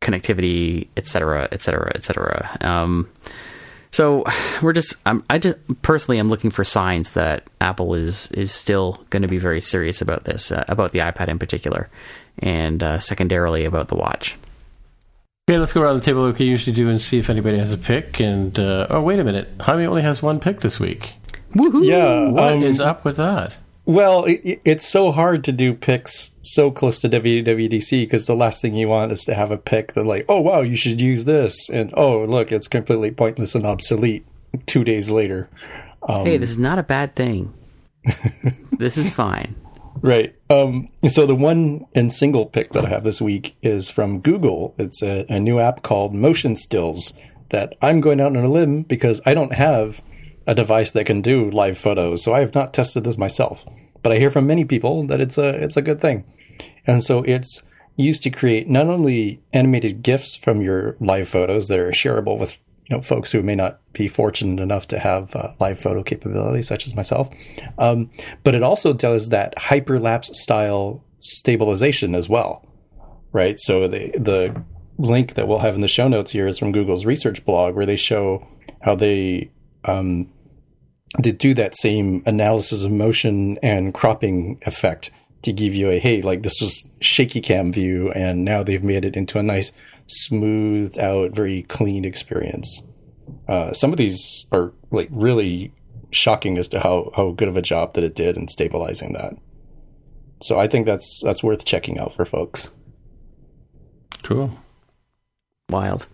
connectivity, et cetera, et cetera, et cetera. Um, so we're just, I just personally, I'm looking for signs that Apple is is still going to be very serious about this, uh, about the iPad in particular, and uh, secondarily about the watch. Okay, let's go around the table like we usually do and see if anybody has a pick. And uh, oh, wait a minute, Jaime only has one pick this week. Woohoo! Yeah. What um, is up with that? Well, it, it's so hard to do picks so close to WWDC because the last thing you want is to have a pick that, like, oh, wow, you should use this. And oh, look, it's completely pointless and obsolete two days later. Um, hey, this is not a bad thing. this is fine. Right. Um, so the one and single pick that I have this week is from Google. It's a, a new app called Motion Stills that I'm going out on a limb because I don't have a device that can do live photos. So I have not tested this myself, but I hear from many people that it's a it's a good thing. And so it's used to create not only animated GIFs from your live photos that are shareable with you know folks who may not be fortunate enough to have uh, live photo capabilities, such as myself, um, but it also does that hyperlapse style stabilization as well, right? So the the link that we'll have in the show notes here is from Google's research blog, where they show how they um, do that same analysis of motion and cropping effect to give you a hey, like this was shaky cam view, and now they've made it into a nice, smoothed out, very clean experience. Uh, some of these are like really shocking as to how how good of a job that it did in stabilizing that. So I think that's that's worth checking out for folks. Cool. Wild.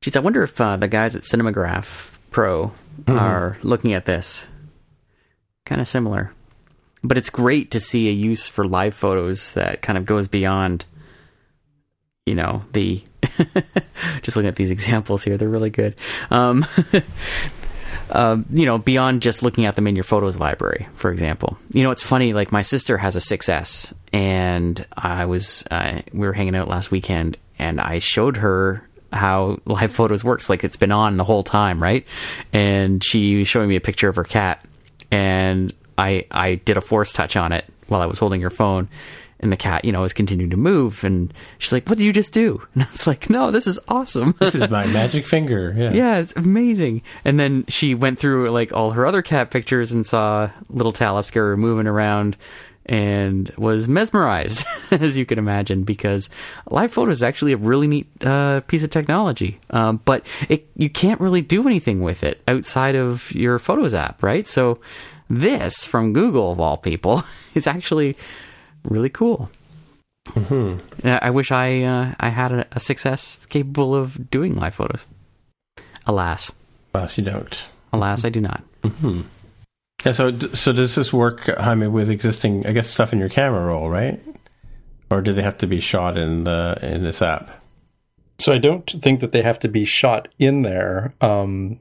Geez, I wonder if uh, the guys at Cinemagraph Pro are looking at this. Kind of similar. But it's great to see a use for live photos that kind of goes beyond, you know, the. just looking at these examples here, they're really good. Um, um, you know, beyond just looking at them in your photos library, for example. You know, it's funny. Like my sister has a 6S, and I was uh, we were hanging out last weekend, and I showed her how live photos works. Like it's been on the whole time, right? And she was showing me a picture of her cat, and I I did a force touch on it while I was holding her phone. And the cat, you know, was continuing to move, and she's like, "What did you just do?" And I was like, "No, this is awesome." This is my magic finger. Yeah. yeah, it's amazing. And then she went through like all her other cat pictures and saw little Talisker moving around and was mesmerized, as you can imagine, because live photo is actually a really neat uh, piece of technology. Um, but it, you can't really do anything with it outside of your Photos app, right? So this from Google, of all people, is actually really cool. Mm-hmm. I wish I uh, I had a, a 6S capable of doing live photos. Alas, Alas, you don't. alas, I do not. Yeah. So, so does this work, Jaime, with existing, I guess, stuff in your camera roll, right? Or do they have to be shot in the in this app? So I don't think that they have to be shot in there. Um,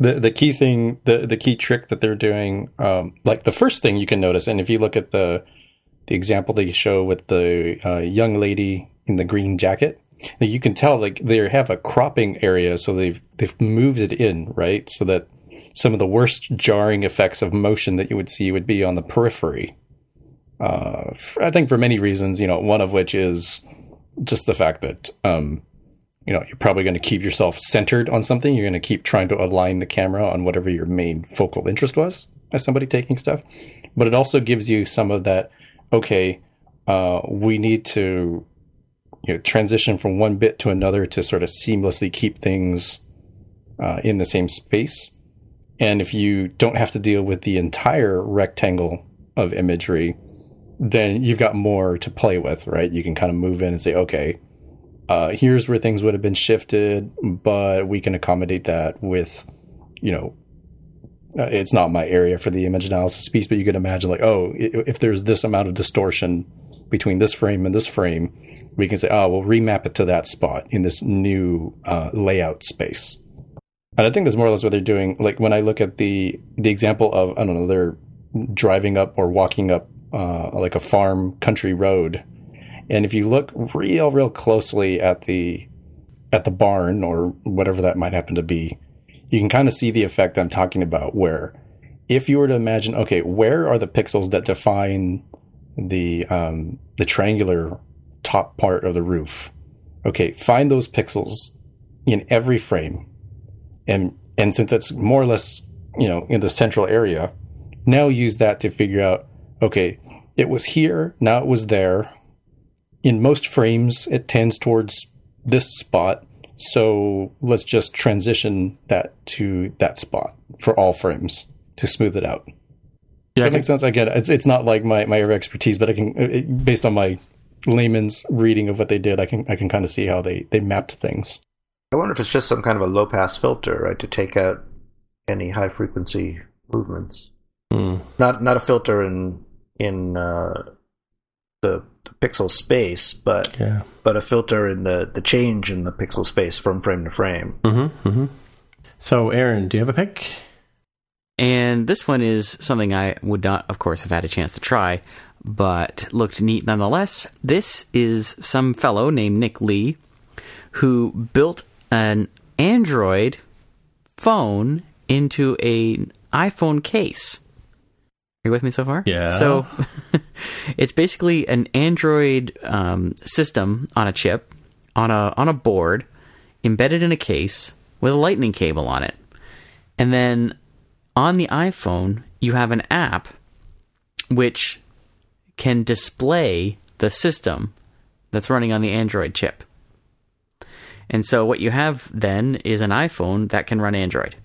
the the key thing, the the key trick that they're doing, um, like the first thing you can notice, and if you look at the the example they show with the uh, young lady in the green jacket, you can tell like they have a cropping area, so they've they've moved it in right, so that some of the worst jarring effects of motion that you would see would be on the periphery. Uh, I think for many reasons, you know, one of which is just the fact that um, you know, you're probably going to keep yourself centered on something. You're going to keep trying to align the camera on whatever your main focal interest was as somebody taking stuff. But it also gives you some of that, okay, uh, we need to you know, transition from one bit to another to sort of seamlessly keep things uh, in the same space. And if you don't have to deal with the entire rectangle of imagery, then you've got more to play with, right? You can kind of move in and say, okay, uh, here's where things would have been shifted, but we can accommodate that with, you know, uh, it's not my area for the image analysis piece, but you can imagine like, oh, if there's this amount of distortion between this frame and this frame, we can say, oh, we'll remap it to that spot in this new uh, layout space. And I think that's more or less what they're doing. Like when I look at the the example of I don't know, they're driving up or walking up uh, like a farm country road, and if you look real real closely at the at the barn or whatever that might happen to be, you can kind of see the effect I'm talking about. Where if you were to imagine, okay, where are the pixels that define the um, the triangular top part of the roof? okay, find those pixels in every frame. And, and since it's more or less, you know, in the central area, now use that to figure out, okay, it was here, now it was there. In most frames, it tends towards this spot. So let's just transition that to that spot for all frames to smooth it out. Yeah, that makes sense. Again, it's it's not like my my area of expertise, but I can it, based on my layman's reading of what they did, I can I can kind of see how they they mapped things. I wonder if it's just some kind of a low pass filter, right, to take out any high frequency movements. Mm. Not not a filter in in uh, the, the, pixel space, but yeah. but a filter in the the change in the pixel space from frame to frame. Mm-hmm, mm-hmm. So, Aaron, do you have a pick? And this one is something I would not, of course, have had a chance to try, but looked neat nonetheless. This is some fellow named Nick Lee who built an Android phone into an iPhone case. Are you with me so far? Yeah. So it's basically an Android um, system on a chip, on a on a board, embedded in a case with a lightning cable on it. And then on the iPhone, you have an app which can display the system that's running on the Android chip. And so what you have then is an iPhone that can run Android.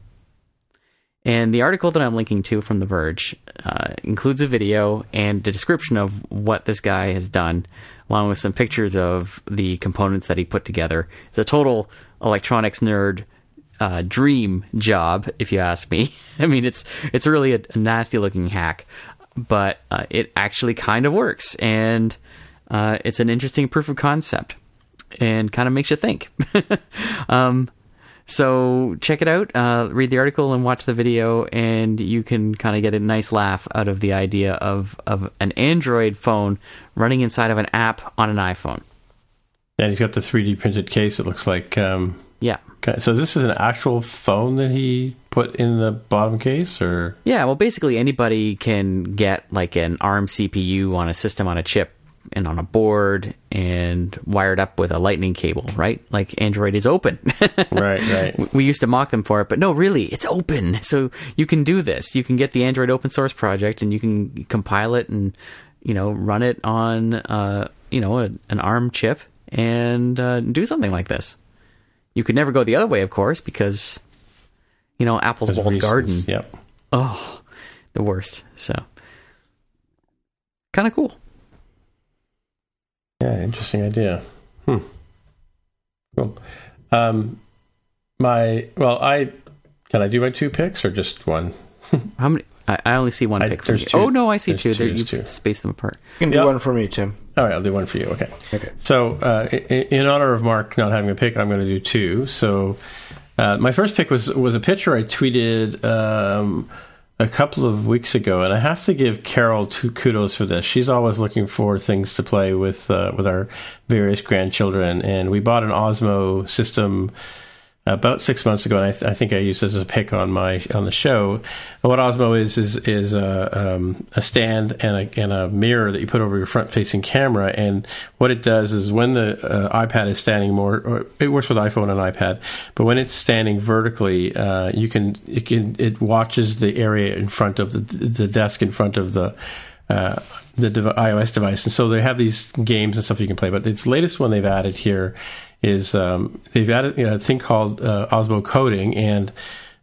And the article that I'm linking to from The Verge uh, includes a video and a description of what this guy has done, along with some pictures of the components that he put together. It's a total electronics nerd uh, dream job, if you ask me. I mean, it's it's really a, a nasty looking hack, but uh, it actually kind of works, and uh, it's an interesting proof of concept, and kind of makes you think. um, so check it out, uh, read the article and watch the video, and you can kind of get a nice laugh out of the idea of of an Android phone running inside of an app on an iPhone. And he's got the 3D printed case. It looks like. Um, yeah. Okay, so this is an actual phone that he put in the bottom case, or yeah. Well, basically anybody can get like an ARM CPU on a system on a chip and on a board and wired up with a lightning cable, right? Like Android is open. right, right. We used to mock them for it, but no, really, it's open. So you can do this. You can get the Android open source project and you can compile it and, you know, run it on, uh, you know, a, an ARM chip and uh, do something like this. You could never go the other way, of course, because, you know, Apple's There's walled reasons. garden. Yep. Oh, the worst. So, kind of cool. Yeah, interesting idea. Hmm. Cool. Um, my well, I can I do my two picks or just one? How many? I, I only see one I- pick from you. two. Oh no, I see two. two, There, there's you've two. spaced them apart. You can do Yep. one for me, Tim. All right, I'll do one for you. Okay. Okay. So, uh, in, in honor of Mark not having a pick, I'm going to do two. So, uh, my first pick was was a picture I tweeted um, a couple of weeks ago, and I have to give Carol two kudos for this. She's always looking for things to play with uh, with our various grandchildren, and we bought an Osmo system about six months ago, and I, th- I think I used this as a pick on my on the show. What Osmo is is is a, um, a stand and a, and a mirror that you put over your front facing camera. And what it does is when the uh, iPad is standing more, or it works with iPhone and iPad, but when it's standing vertically, uh, you can it can it watches the area in front of the the desk in front of the. Uh, the iOS device, and so they have these games and stuff you can play. But its latest one they've added here is um, they've added a thing called uh, Osmo Coding, and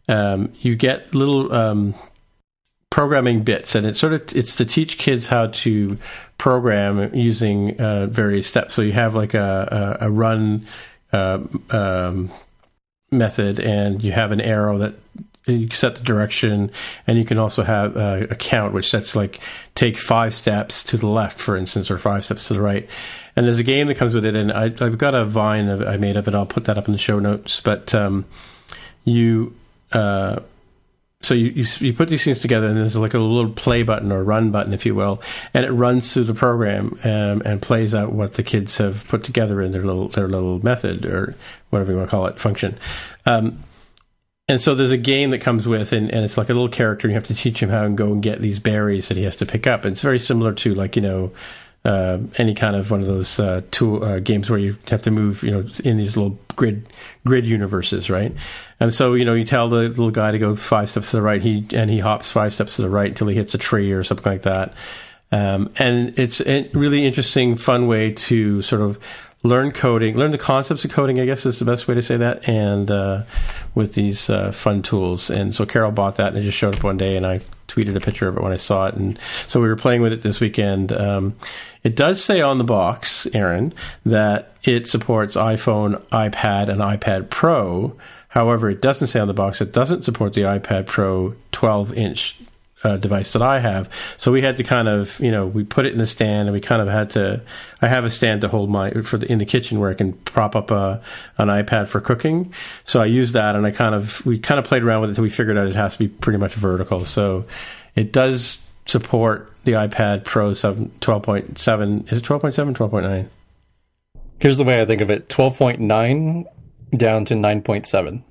um, you get little um, programming bits, and it's sort of it's to teach kids how to program using uh, various steps. So you have like a a, a run uh, um, method, and you have an arrow that you can set the direction, and you can also have a count which sets like take five steps to the left, for instance, or five steps to the right. And there's a game that comes with it, and I, I've got a vine I made of it. I'll put that up in the show notes. But um, you, uh, so you, you you put these things together, and there's like a little play button or run button, if you will, and it runs through the program um, and plays out what the kids have put together in their little their little method or whatever you want to call it function. Um, and so there's a game that comes with, and, and it's like a little character, and you have to teach him how and go and get these berries that he has to pick up. And it's very similar to like you know uh, any kind of one of those uh, tool uh, games where you have to move, you know, in these little grid grid universes, right? And so you know, you tell the little guy to go five steps to the right, he and he hops five steps to the right until he hits a tree or something like that. Um, and it's a really interesting, fun way to sort of learn coding, learn the concepts of coding, I guess is the best way to say that, and uh, with these uh, fun tools. And so Carol bought that and it just showed up one day, and I tweeted a picture of it when I saw it. And so we were playing with it this weekend. Um, it does say on the box, Aaron, that it supports iPhone, iPad, and iPad Pro. However, it doesn't say on the box it doesn't support the iPad Pro 12 inch uh, device that I have. So we had to kind of, you know, we put it in the stand, and we kind of had to. I have a stand to hold my for the in the kitchen where I can prop up a an iPad for cooking. So I used that, and I kind of we kind of played around with it until we figured out it has to be pretty much vertical. So it does support the iPad Pro 7, 12.7. Is it 12.7, 12.9? Here's the way I think of it: twelve point nine down to nine point seven.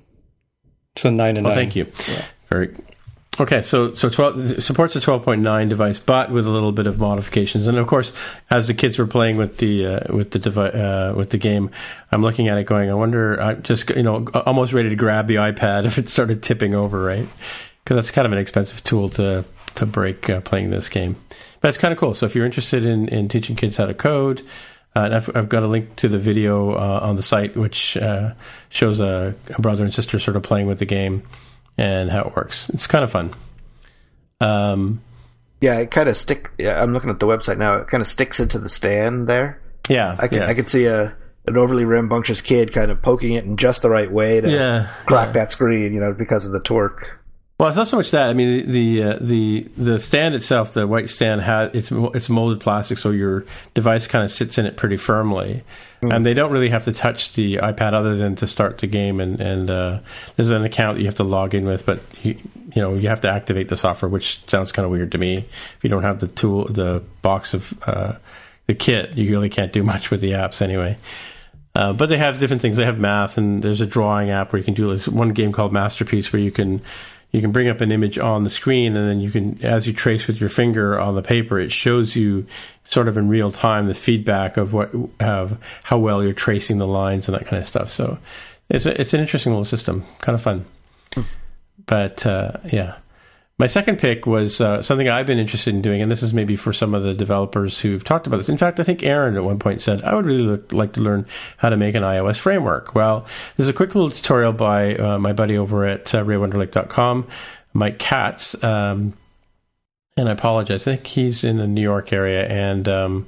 So nine and oh, nine. Thank you. Yeah. Very Okay, so so 12 supports a 12.9 device, but with a little bit of modifications. And of course, as the kids were playing with the uh, with the devi- uh, with the game, I'm looking at it going, I wonder, I'm just you know, almost ready to grab the iPad if it started tipping over, right? Because that's kind of an expensive tool to to break uh, playing this game. But it's kind of cool. So if you're interested in in teaching kids how to code. Uh, and I've, I've, got a link to the video uh, on the site, which uh, shows a, a brother and sister sort of playing with the game and how it works. It's kind of fun. Um, yeah, it kind of stick. Yeah, I'm looking at the website now. It kind of sticks into the stand there. Yeah, I can yeah. I can see a an overly rambunctious kid kind of poking it in just the right way to yeah, crack yeah. that screen, you know, because of the torque. Well, it's not so much that. I mean, the uh, the the stand itself, the white stand, has it's it's molded plastic, so your device kind of sits in it pretty firmly, mm. and they don't really have to touch the iPad other than to start the game. And and uh, there's an account that you have to log in with, but you, you know you have to activate the software, which sounds kind of weird to me. If you don't have the tool, the box of uh, the kit, you really can't do much with the apps anyway. Uh, but they have different things. They have math, and there's a drawing app where you can do this one game called Masterpiece, where you can you can bring up an image on the screen and then you can as you trace with your finger on the paper it shows you sort of in real time the feedback of what have how well you're tracing the lines and that kind of stuff. So it's a, it's an interesting little system. Kind of fun. Hmm. but uh, yeah my second pick was uh, something I've been interested in doing, and this is maybe for some of the developers who've talked about this. In fact, I think Aaron at one point said, I would really look, like to learn how to make an iOS framework. Well, there's a quick little tutorial by uh, my buddy over at uh, raywenderlich.com, Mike Katz. Um, and I apologize. I think he's in the New York area, and um,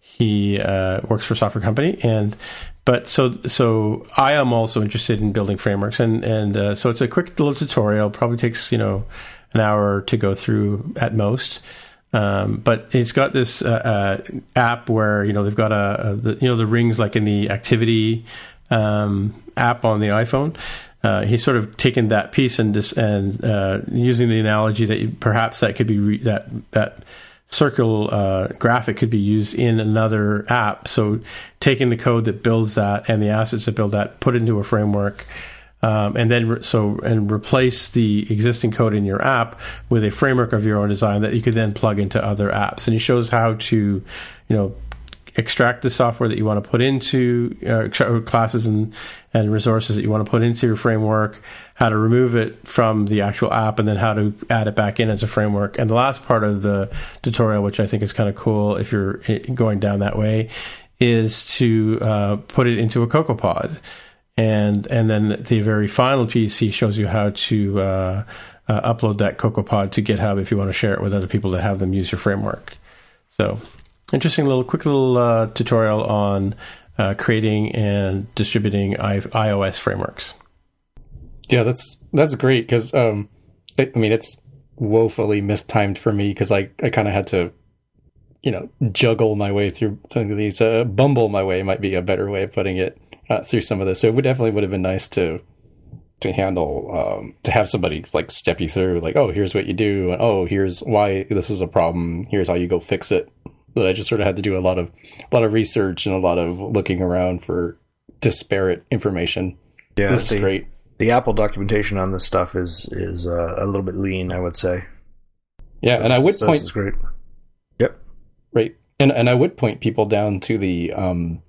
he uh, works for a software company. And but so so I am also interested in building frameworks, and and uh, so it's a quick little tutorial. Probably takes you know an hour to go through at most. Um, but it's got this uh, uh, app where you know they've got a, a the, you know the rings like in the activity um, app on the iPhone. Uh, he's sort of taken that piece and dis- and uh, using the analogy that you, perhaps that could be re- that that circle uh, graphic could be used in another app. So taking the code that builds that and the assets that build that, put into a framework um, and then re- so and replace the existing code in your app with a framework of your own design that you could then plug into other apps. And he shows how to, you know, extract the software that you want to put into uh, classes and and resources that you want to put into your framework, how to remove it from the actual app, and then how to add it back in as a framework. And the last part of the tutorial, which I think is kind of cool if you're eh, going down that way, is to uh, put it into a CocoaPod and and then the very final piece he shows you how to uh, uh, upload that CocoaPod to GitHub if you want to share it with other people to have them use your framework. So interesting little quick little uh, tutorial on uh, creating and distributing I- iOS frameworks. Yeah, that's that's great because um, I mean it's woefully mistimed for me because I I kind of had to you know juggle my way through these bumble my way might be a better way of putting it uh, through some of this. So it would definitely would have been nice to to handle um, to have somebody like step you through like oh here's what you do and oh here's why this is a problem. Here's how you go fix it. But i just sort of had to do a lot of a lot of research and a lot of looking around for disparate information. Yeah so this the, is great. the apple documentation on this stuff is is uh, a little bit lean i would say. Yeah this, and i would point is great. Yep. Right. And and I would point people down to the um,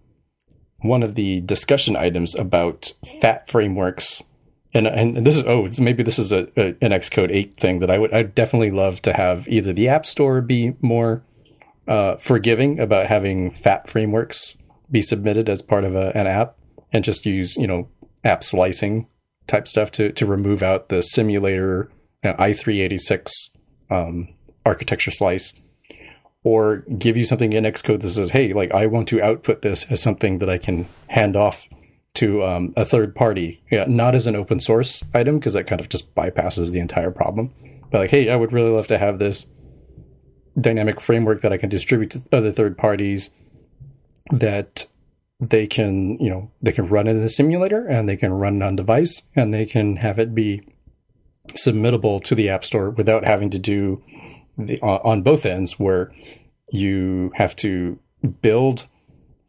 one of the discussion items about fat frameworks. And, and this is oh maybe this is a, a an Xcode eight thing that I would I'd definitely love to have either the App Store be more uh, forgiving about having fat frameworks be submitted as part of a, an app and just use you know app slicing type stuff to to remove out the simulator you know, i386 um, architecture slice or give you something in Xcode that says, hey, like I want to output this as something that I can hand off to um, a third party, yeah, not as an open source item because that kind of just bypasses the entire problem. But like, hey, I would really love to have this dynamic framework that I can distribute to other third parties that they can, you know, they can run in the simulator and they can run on device and they can have it be submittable to the App Store without having to do on both ends where you have to build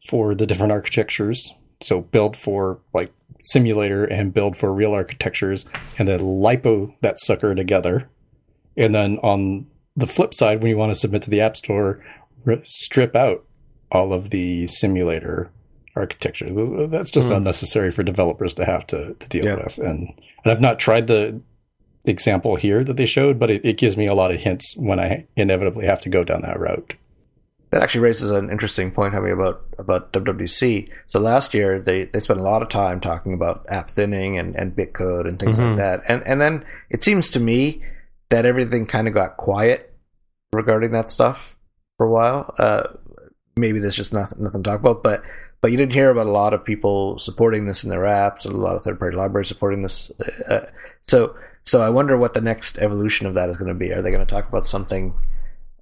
for the different architectures. So build for like simulator and build for real architectures and then lipo that sucker together. And then on the flip side, when you want to submit to the App Store, strip out all of the simulator architecture. That's just mm. unnecessary for developers to have to, to deal yeah. with. And, and I've not tried the example here that they showed, but it, it gives me a lot of hints when I inevitably have to go down that route. That actually raises an interesting point, having about about WWDC. So last year they, they spent a lot of time talking about app thinning and, and bitcode and things mm-hmm. like that. And and then it seems to me that everything kind of got quiet regarding that stuff for a while. Uh, maybe there's just nothing nothing to talk about, but but you didn't hear about a lot of people supporting this in their apps, and a lot of third party libraries supporting this. Uh, so so I wonder what the next evolution of that is going to be. Are they going to talk about something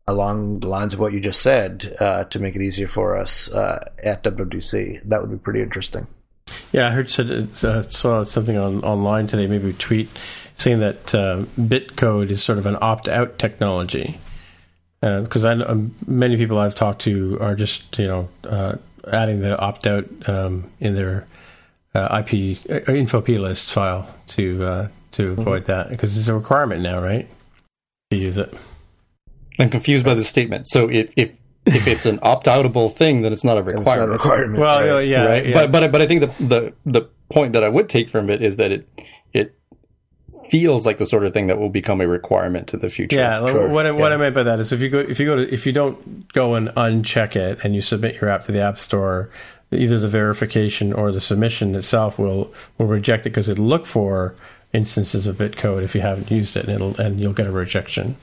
along the lines of what you just said uh, to make it easier for us uh, at WWDC? That would be pretty interesting. Yeah, I heard said uh, saw something on online today, maybe a tweet saying that uh, Bitcode is sort of an opt-out technology. Because uh, um, many people I've talked to are just you know uh, adding the opt-out um, in their IP info plist file to to mm-hmm. avoid mm-hmm. that because it's a requirement now, right? To use it. I'm confused by the statement. So if if if it's an opt-outable thing, then it's not a requirement. It's not a requirement. Well, right? yeah, right. Yeah. But but but I think the the the point that I would take from it is that it it feels like the sort of thing that will become a requirement to the future. Yeah, sure. what, I, what I meant by that is if you go if you go to if you don't go and uncheck it and you submit your app to the app store, either the verification or the submission itself will will reject it because it'll look for instances of bitcode if you haven't used it, and it'll and you'll get a rejection.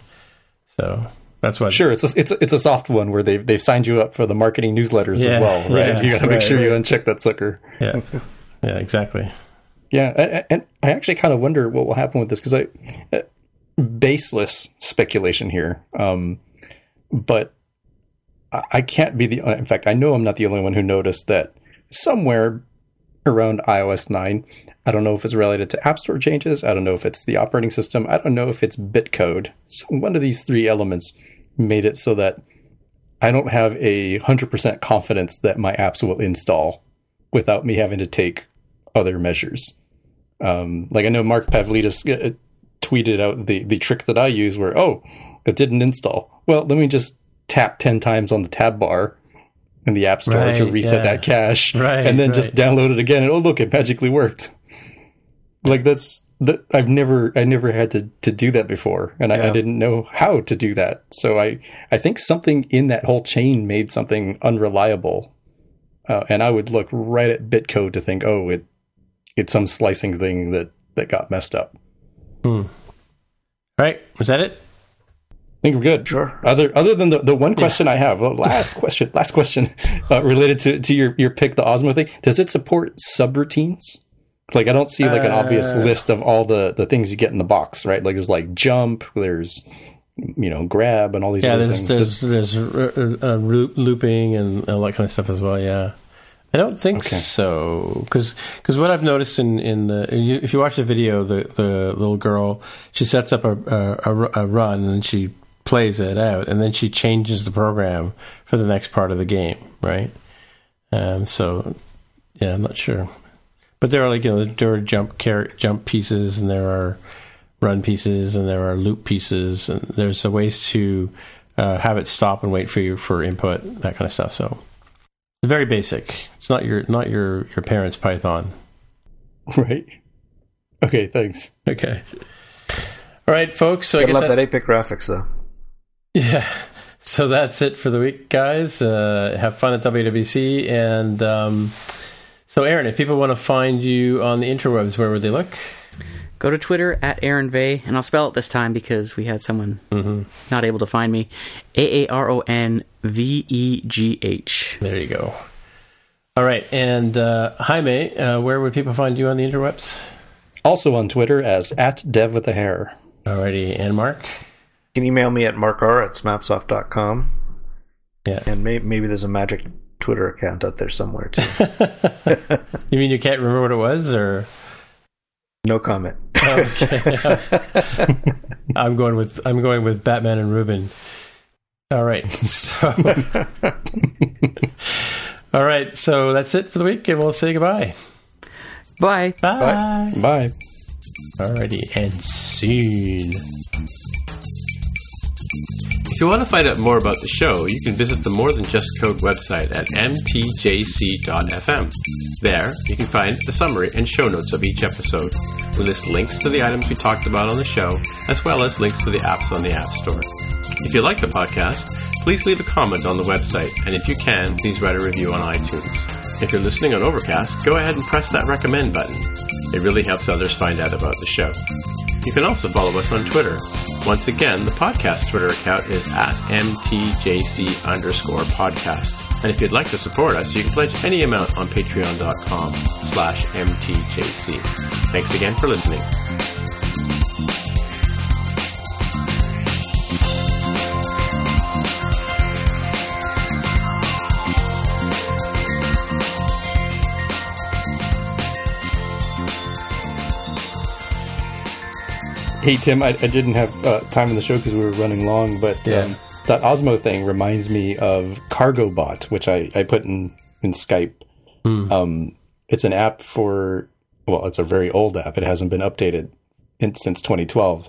So that's what. Sure, it's a, it's a, it's a soft one where they've they've signed you up for the marketing newsletters yeah, as well, right? Yeah, you got to make right, sure right. you uncheck that sucker. Yeah, yeah, exactly. Yeah, and I actually kind of wonder what will happen with this because I uh, baseless speculation here, um, but I can't be the. In fact, I know I'm not the only one who noticed that somewhere around iOS nine I don't know if it's related to App Store changes. I don't know if it's the operating system. I don't know if it's bitcode. So one of these three elements made it so that I don't have a 100% confidence that my apps will install without me having to take other measures. Um, like I know Mark Pavlidis uh, tweeted out the, the trick that I use where, oh, it didn't install. Well, let me just tap 10 times on the tab bar in the App Store right, to reset yeah. that cache. Right, and then right. just download it again. And oh, look, it magically worked. Like that's that I've never I never had to to do that before, and I, I, didn't know how to do that. So I I think something in that whole chain made something unreliable, uh, and I would look right at bitcode to think, oh, it it's some slicing thing that that got messed up. Hmm. Right? Was that it? I think we're good. Sure. Other other than the, the one question yeah. I have, well, last question, last question uh, related to, to your, your pick, the Osmo thing. Does it support subroutines? Like I don't see like an uh, obvious list of all the the things you get in the box, right? Like there's like jump, there's you know grab and all these yeah, other there's, things. There's there's uh, looping and all that kind of stuff as well. Yeah. I don't think okay. so because because what I've noticed in in the if you watch the video, the the little girl she sets up a a, a run and she plays it out and then she changes the program for the next part of the game, right? Um, so yeah, I'm not sure. But there are like you know there are jump car- jump pieces and there are run pieces and there are loop pieces and there's a ways to uh, have it stop and wait for you for input, that kind of stuff. So very basic. It's not your not your your parents' Python. Right. Okay. Thanks. Okay. All right, folks. So I Gotta guess love that- that 8-bit graphics though. Yeah. So that's it for the week, guys. Uh, have fun at WWC. And um, so, Aaron, if people want to find you on the interwebs, where would they look? Go to Twitter at Aaron Vegh, and I'll spell it this time because we had someone not able to find me. A A R O N V E G H. There you go. All right. And uh, Jaime, uh, where would people find you on the interwebs? Also on Twitter as at dev with the hair. Alrighty. And Mark? You can email me at markr at smapsoft.com. Yeah. And may- maybe there's a magic Twitter account out there somewhere too. You mean you can't remember what it was? or no comment. Okay. I'm going with I'm going with Batman and Ruben. All right. So All right, so that's it for the week and we'll say goodbye. Bye. Bye. Bye. Alrighty, and soon. If you want to find out more about the show, you can visit the More Than Just Code website at mtjc.fm. There, you can find the summary and show notes of each episode. We list links to the items we talked about on the show, as well as links to the apps on the App Store. If you like the podcast, please leave a comment on the website, and if you can, please write a review on iTunes. If you're listening on Overcast, go ahead and press that recommend button. It really helps others find out about the show. You can also follow us on Twitter. Once again, the podcast Twitter account is at mtjc underscore podcast. And if you'd like to support us, you can pledge any amount on patreon.com slash mtjc. Thanks again for listening. Hey Tim, I, I didn't have uh, time in the show because we were running long, but Yeah. um, that Osmo thing reminds me of CargoBot, which I, I put in in Skype. Um, it's an app for well, it's a very old app. It hasn't been updated in, since 2012,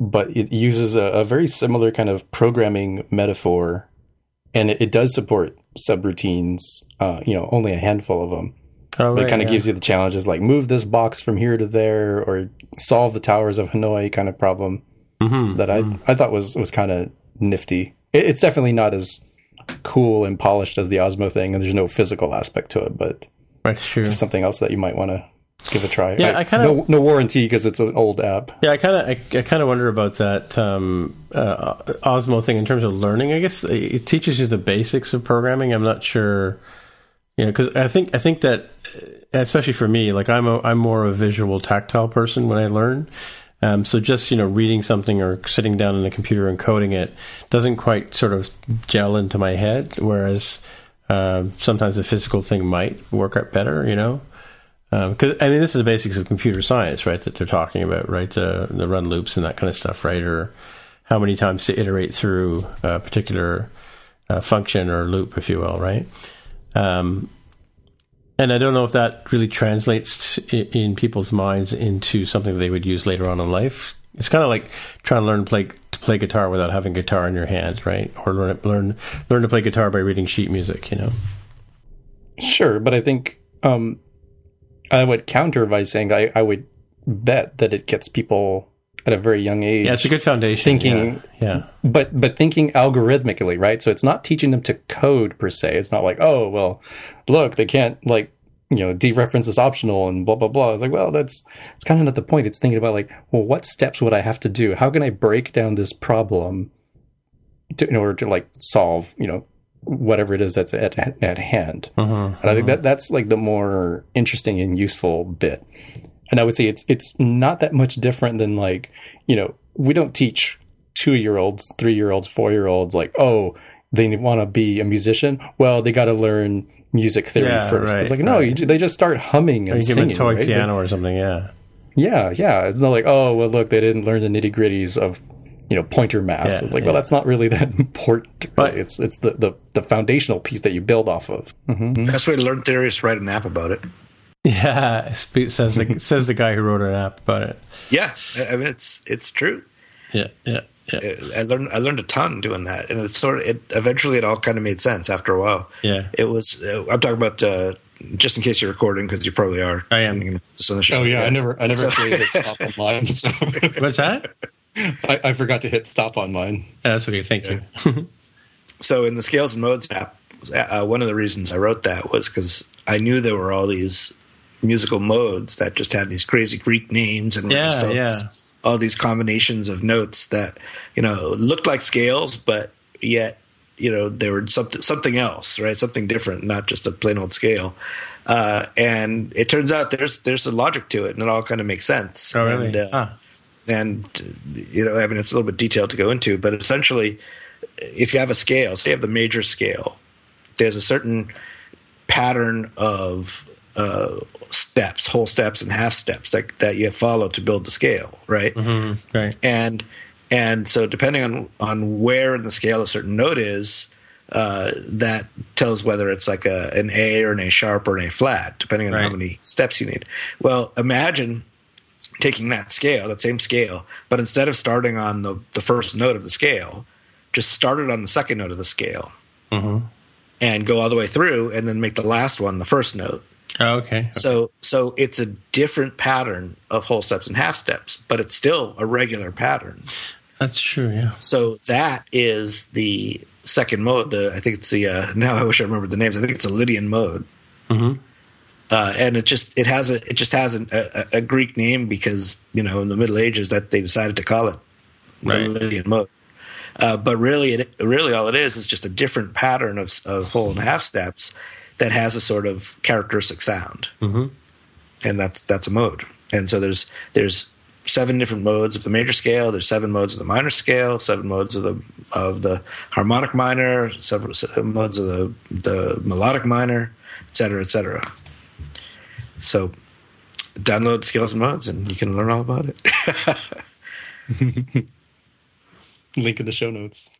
but it uses a, a very similar kind of programming metaphor, and it, it does support subroutines. Uh, you know, only a handful of them. Oh, But it kind of gives you the challenges like move this box from here to there or solve the towers of Hanoi kind of problem Mm-hmm. that I I thought was was kind of nifty. It, it's definitely not as cool and polished as the Osmo thing, and there's no physical aspect to it, but That's true. it's something else that you might want to give a try. Yeah, I kinda- no no warranty because it's an old app. Yeah, I kind of I, I kind of wonder about that um, uh, Osmo thing in terms of learning. I guess it teaches you the basics of programming. I'm not sure, know, because I think I think that especially for me, like I'm a, I'm more of a visual, tactile person when I learn. Um, so just you know, reading something or sitting down in a computer and coding it doesn't quite sort of gel into my head. Whereas uh, sometimes a physical thing might work out better. You know. Because I mean, this is the basics of computer science, right? That they're talking about, right? Uh, the run loops and that kind of stuff, right? Or how many times to iterate through a particular uh, function or loop, if you will, right? Um, and I don't know if that really translates in, people's minds into something they would use later on in life. It's kind of like trying to learn play to play guitar without having guitar in your hand, right? Or learn learn learn to play guitar by reading sheet music, you know. Sure, but I think um, I would counter by saying I, I would bet that it gets people at a very young age Yeah, it's a good foundation. Thinking- yeah. yeah. but but thinking algorithmically, right? So it's not teaching them to code per se. It's not like, oh well, look, they can't like you know dereference is optional and blah blah blah. It's like, well, that's it's kind of not the point. It's thinking about like, well, what steps would I have to do? How can I break down this problem to, in order to like solve you know whatever it is that's at at hand? Mhm. And I think that that's like the more interesting and useful bit. And I would say it's it's not that much different than like, you know, we don't teach two year olds, three year olds, four year olds like, oh, they want to be a musician. Well, they got to learn music theory Yeah, first. right, it's like no, right. you, they just start humming Or and you give them singing. a toy right? piano or something, yeah. Yeah, yeah. It's not like oh, well, look, they didn't learn the nitty gritties of you know pointer math. Yeah, it's like yeah. well, that's not really that important. But- it's it's the, the the foundational piece that you build off of. The best way to learn theory is write an app about it. Yeah, says the says the guy who wrote an app about it. Yeah, I I mean it's it's true. Yeah, yeah. yeah. I learned I learned a ton doing that, and it sort of it eventually it all kind of made sense after a while. Yeah, it was. Uh, I'm talking about uh, just in case you're recording because you probably are. I am. This on the show. Oh yeah, yeah. I never I never so. hit stop on mine. So. What's that? I, I, forgot to hit stop on mine. that's okay. Thank yeah. you. so in the scales and modes app, uh, one of the reasons I wrote that was because I knew there were all these musical modes that just had these crazy Greek names and yeah, yeah. all these combinations of notes that you know looked like scales, but yet you know they were something something else, right? Something different, not just a plain old scale. Uh, and it turns out there's there's a logic to it, and it all kind of makes sense. Oh, really? And, uh, huh. and you know, I mean, it's a little bit detailed to go into, but essentially, if you have a scale, say you have the major scale, there's a certain pattern of uh, steps, whole steps and half steps that that you follow to build the scale, right? Mm-hmm. Right. And and so depending on on where in the scale a certain note is, uh, that tells whether it's like a an A or an A sharp or an A flat, depending on right. how many steps you need. Well, imagine taking that scale, that same scale, but instead of starting on the the first note of the scale, just start it on the second note of the scale. Mm-hmm. And go all the way through, and then make the last one the first note Oh, okay. okay. So so it's a different pattern of whole steps and half steps, but it's still a regular pattern. That's true, yeah. So that is the second mode. The I think it's the uh, now I wish I remembered the names. I think it's the Lydian mode. Mm-hmm. Uh, and it just it has a it just has an, a, a, Greek name because you know in the Middle Ages that they decided to call it the right. Lydian mode. Uh, but really, it, really all it is is just a different pattern of, of whole and half steps that has a sort of characteristic sound, mm-hmm. and that's that's a mode. And so there's there's seven different modes of the major scale. There's seven modes of the minor scale, seven modes of the of the harmonic minor, several, seven modes of the the melodic minor, et cetera, et cetera. So download scales and modes, and you can learn all about it. Link in the show notes.